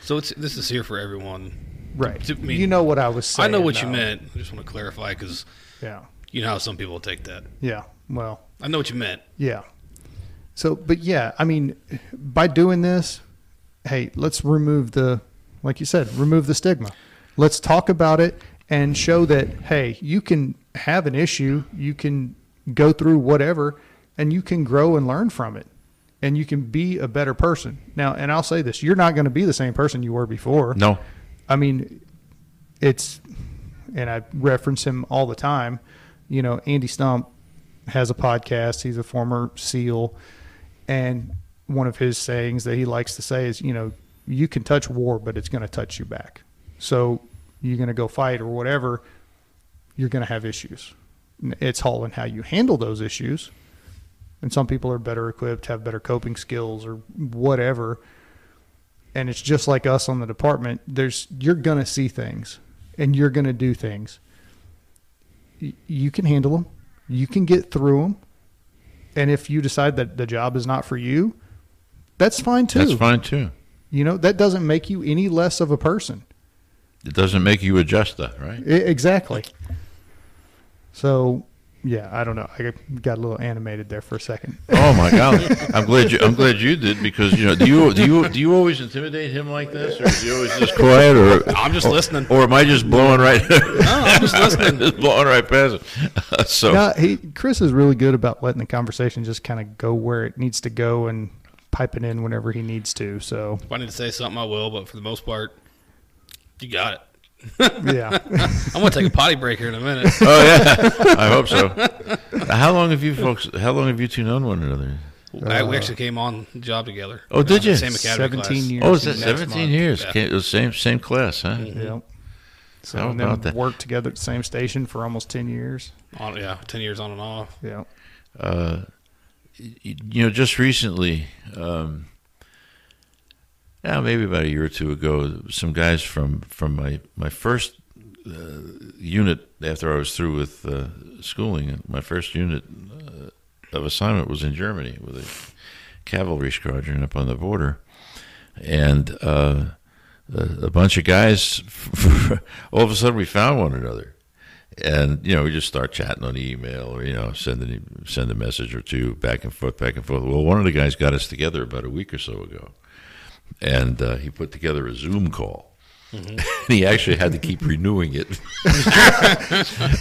So it's this is here for everyone. right To- I mean, you know what i was saying I know what you meant. I just want to clarify because yeah you know how some people take that. yeah well I know what you meant. Yeah. So, but yeah, I mean, by doing this, hey, let's remove the, like you said, remove the stigma. Let's talk about it and show that, hey, you can have an issue, you can go through whatever, and you can grow and learn from it. And you can be a better person. Now, and I'll say this you're not going to be the same person you were before. No. I mean, it's, and I reference him all the time. You know, Andy Stumpf has a podcast. He's a former SEAL. And one of his sayings that he likes to say is, you know, you can touch war, but it's going to touch you back. So you're going to go fight or whatever, you're going to have issues. It's all in how you handle those issues. And some people are better equipped, have better coping skills or whatever. And it's just like us on the department. There's you're going to see things and you're going to do things. Y- You can handle them. You can get through them. And if you decide that the job is not for you, that's fine too. That's fine too. You know, that doesn't make you any less of a person. It doesn't make you adjust that, right? I- exactly. So, yeah, I don't know. I got a little animated there for a second. Oh my <laughs> God! I'm glad you. I'm glad you did because you know. Do you do you do you always intimidate him like this, or do you always just quiet, or <laughs> I'm just or, listening. or am I just blowing right? No, I'm just listening. <laughs> just blowing right past it. so No, he Chris is really good about letting the conversation just kind of go where it needs to go and piping in whenever he needs to. So, If I need to say something, I will. But for the most part, you got it. <laughs> yeah. <laughs> I'm gonna take a potty break here in a minute. Oh yeah, <laughs> I hope so. How long have you folks? How long have you two known one another? I- we actually came on the job together. Oh, did you? Same academy 17 class. years. Oh, is that seventeen month. years? Yeah. Ca- It same same class, huh? Yep. So, How and about then that? worked together at the same station for almost 10 years. On, yeah, ten years on and off. Yeah. uh, y- you know, just recently, um, yeah, maybe about a year or two ago, some guys from from my my first uh, unit after I was through with uh, schooling, my first unit uh, of assignment was in Germany with a cavalry squadron up on the border, and uh, a, bunch of guys. <laughs> all of a sudden, we found one another. And you know we just start chatting on email or you know send send a message or two back and forth back and forth. Well one of the guys got us together about a week or so ago and uh, he put together a zoom call <laughs> and he actually had to keep renewing it <laughs>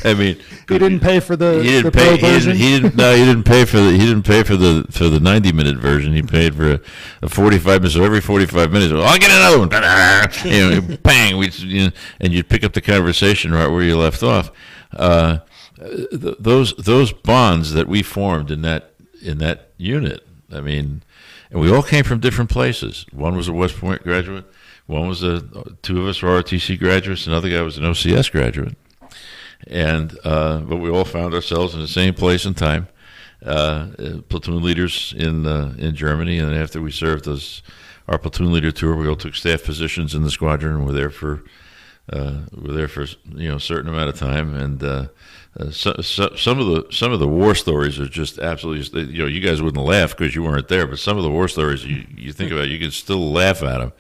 i mean He didn't pay for the, he didn't pay. He didn't, he didn't. No, he didn't pay for the. He didn't pay for the for the ninety minute version. He paid for a, a forty five minutes. So every forty five minutes, "Oh, I'll get another one. <laughs> you know, bang. We you know, and you'd pick up the conversation right where you left off. Uh, th- those those bonds that we formed in that in that unit. I mean, and we all came from different places. One was a West Point graduate. One was a two of us were ROTC graduates. Another guy was an OCS graduate and uh, but we all found ourselves in the same place and time, uh, uh, platoon leaders in uh, in Germany. And after we served as our platoon leader tour, we all took staff positions in the squadron and were there for uh, were there for you know a certain amount of time. And uh, uh, so, so, some of the some of the war stories are just absolutely you know you guys wouldn't laugh because you weren't there, but some of the war stories you you think about you can still laugh at them.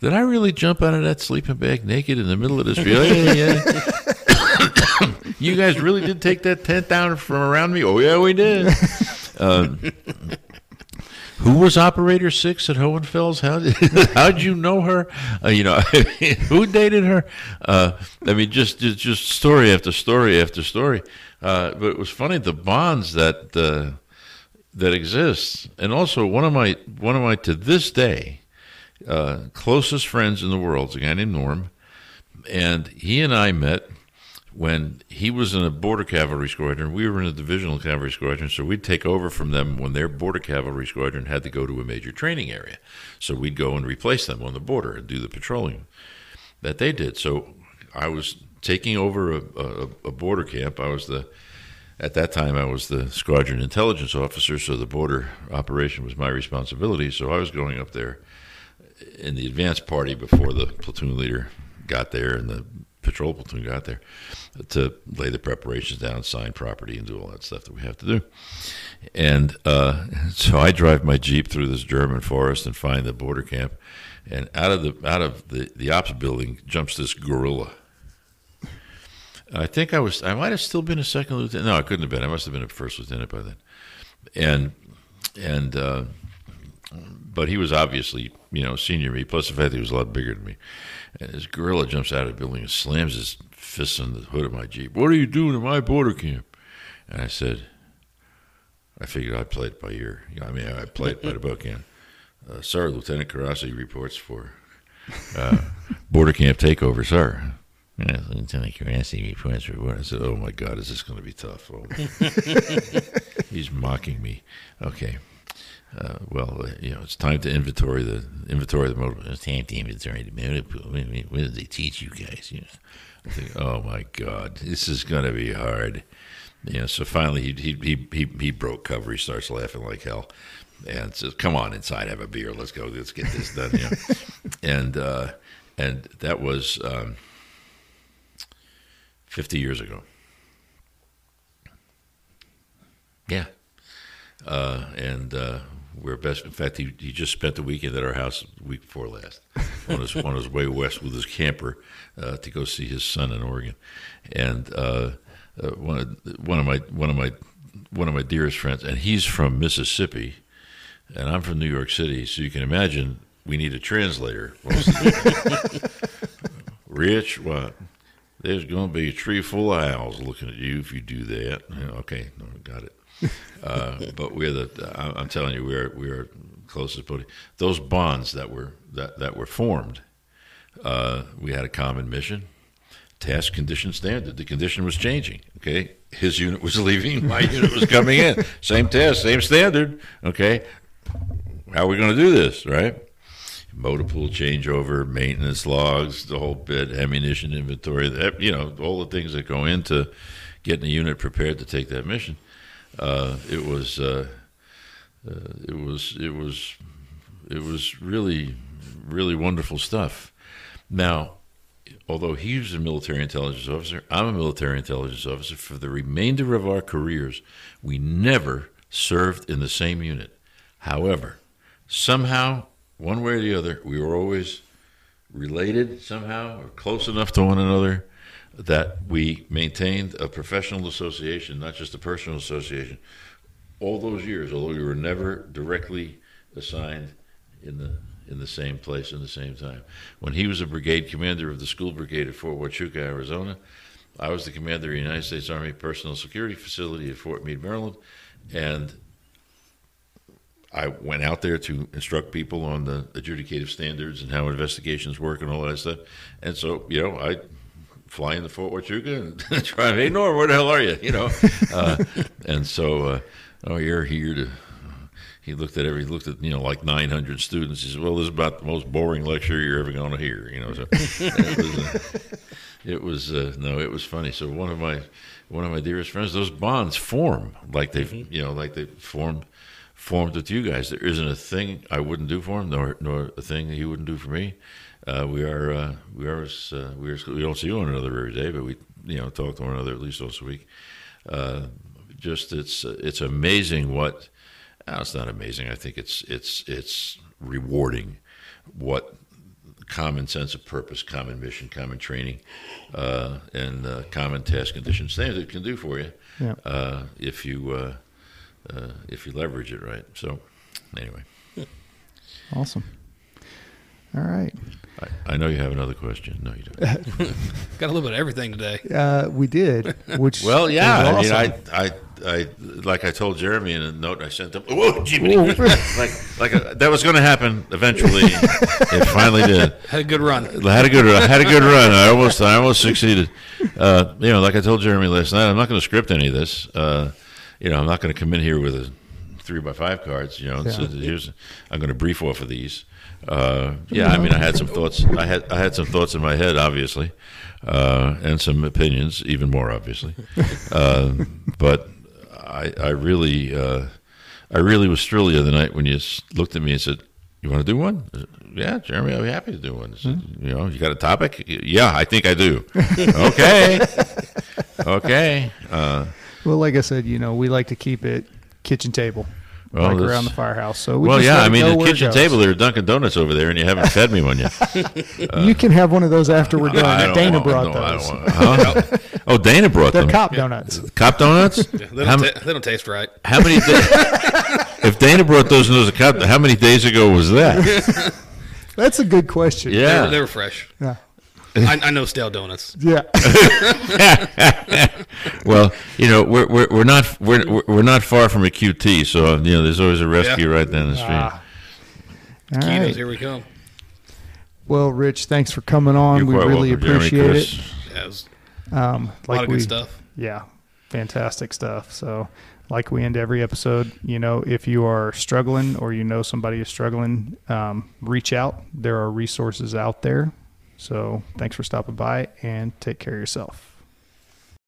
Did I really jump out of that sleeping bag naked in the middle of this field? <laughs> Yeah, yeah. <coughs> you guys really did take that tent down from around me? Oh yeah, we did. Um, <laughs> who was operator six at Hohenfels? How <laughs> how'd you know her? Uh, you know, <laughs> who dated her? Uh, I mean, just, just story after story after story. Uh, but it was funny the bonds that uh, that exist, and also one of my one of my to this day uh, closest friends in the world is a guy named Norm, and he and I met when he was in a border cavalry squadron. We were in a divisional cavalry squadron, so we'd take over from them when their border cavalry squadron had to go to a major training area. So we'd go and replace them on the border and do the patrolling that they did. So I was taking over a, a, a border camp. I was the at that time, I was the squadron intelligence officer, so the border operation was my responsibility. So I was going up there in the advance party before the platoon leader got there and the patrol platoon got there to lay the preparations down, sign property, and do all that stuff that we have to do. And uh, <laughs> so I drive my jeep through this German forest and find the border camp. And out of the out of the, the ops building jumps this gorilla. I think I was I might have still been a second lieutenant. No, I couldn't have been. I must have been a first lieutenant by then. And and uh, but he was obviously you know senior me. Plus the fact that he was a lot bigger than me. And this gorilla jumps out of the building and slams his fists on the hood of my jeep. What are you doing in my border camp? And I said, I figured I'd play it by ear. I mean, I play it by the book. And uh, sir, Lieutenant Curasi reports for uh, border camp takeover, sir. Yeah, Lieutenant Curasi reports for border. I said, oh my God, is this going to be tough? Oh. <laughs> He's mocking me. Okay. Uh, well, you know, it's time to inventory the inventory the motor. It's time to inventory the motor pool. What did they teach you guys? You know, I think, oh my God, this is going to be hard. You know, so finally he he he he, he broke cover. He starts laughing like hell, and says, "Come on inside, have a beer. Let's go. Let's get this done." You know? <laughs> and uh, and that was um, fifty years ago. Yeah, uh, and uh, we're best. In fact, he, he just spent the weekend at our house week before last <laughs> on his on his way west with his camper uh, to go see his son in Oregon, and uh, uh, one of one of my one of my one of my dearest friends, and he's from Mississippi, and I'm from New York City, so you can imagine we need a translator. <laughs> Rich, what? There's going to be a tree full of owls looking at you if you do that. okay, no, got it. Uh, but we're the. I'm telling you, we're we're closest buddy. Those bonds that were that that were formed. Uh, we had a common mission, task, condition, standard. The condition was changing. Okay, his unit was <laughs> leaving, my unit was coming in. Same task, same standard. Okay, how are we going to do this? Right? Motor pool changeover, maintenance logs, the whole bit, ammunition inventory. You know, all the things that go into getting a unit prepared to take that mission uh, it was uh, uh, it was it was it was really really wonderful stuff. Now, although he was a military intelligence officer, I'm a military intelligence officer. For the remainder of our careers, we never served in the same unit. However, somehow, one way or the other, we were always related somehow or close enough to one another that we maintained a professional association, not just a personal association, all those years, although we were never directly assigned in the in the same place in the same time. When he was a brigade commander of the school brigade at Fort Huachuca, Arizona, I was the commander of the United States Army Personnel Security Facility at Fort Meade, Maryland, and I went out there to instruct people on the adjudicative standards and how investigations work and all that stuff. And so, you know, I flying <laughs> to Fort Huachuca and trying, hey Norm, where the hell are you? You know, uh, <laughs> and so uh, oh, you're here to. He looked at every he looked at you know like 900 students. He said, "Well, this is about the most boring lecture you're ever going to hear." You know, so <laughs> it was, uh, it was uh, no, it was funny. So one of my one of my dearest friends, those bonds form like they mm-hmm. you know like they formed formed with you guys. There isn't a thing I wouldn't do for him, nor nor a thing he wouldn't do for me uh, we are uh, we are uh, we are we don't see one another every day, but we you know talk to one another at least once a week. Uh, just it's it's amazing what. No, it's not amazing. I think it's it's it's rewarding what common sense of purpose, common mission, common training, uh, and uh, common task condition standard can do for you yeah. if you if you leverage it right. So anyway, awesome. All right. I, I know you have another question. No, you don't. <laughs> Got a little bit of everything today. Uh, we did. Which <laughs> well, yeah. I mean, I, I, I, like I told Jeremy in a note I sent him. Whoa, Jimmy! <laughs> like, like a, uh, that was going to happen eventually. it finally did. Had a good run. Had a good, had a good run. I almost, I almost succeeded. Uh, you know, like I told Jeremy last night, I'm not going to script any of this. Uh, you know, I'm not going to come in here with a three by five cards. You know, yeah. so here's I'm going to brief off of these uh, yeah, I mean, I had some thoughts. I had I had some thoughts in my head, obviously, uh, and some opinions, even more obviously. <laughs> Uh, but I, I really, uh, I really was thrilled the other night when you looked at me and said, "You want to do one?" Said, yeah, Jeremy, I'll be happy to do one. I said, You know, you got a topic? Yeah, I think I do. <laughs> okay, okay. Uh, Well, like I said, you know, we like to keep it kitchen table, Well, like this- around the firehouse. So we well, just yeah, I mean, go the kitchen table, there are Dunkin' Donuts over there, and you haven't fed me one yet. <laughs> Uh, you can have one of those after we're done. don't Dana want- brought no, I don't those. want- huh? Oh, Dana brought They're them. cop donuts. Cop donuts? <laughs> They don't, m- ta- they don't taste right. how many? Da- <laughs> if Dana brought those and those are cop, how many days ago was that? That's a good question. They, Yeah. were, they were fresh. Yeah. <laughs> I, I know stale donuts. Yeah. <laughs> well, you know, we're we're, we're not we're we're- we're not far from a QT, so you know, there's always a rescue right down the street. Ah. All Kinos, right. here we come. Well, Rich, thanks for coming on. You're we quite really welcome, appreciate Chris. it. Yeah, it was Um, a lot of we, good stuff. yeah, fantastic stuff. So, like we end every episode, you know, if you are struggling or you know somebody is struggling, um, reach out. There are resources out there. So, thanks for stopping by and take care of yourself.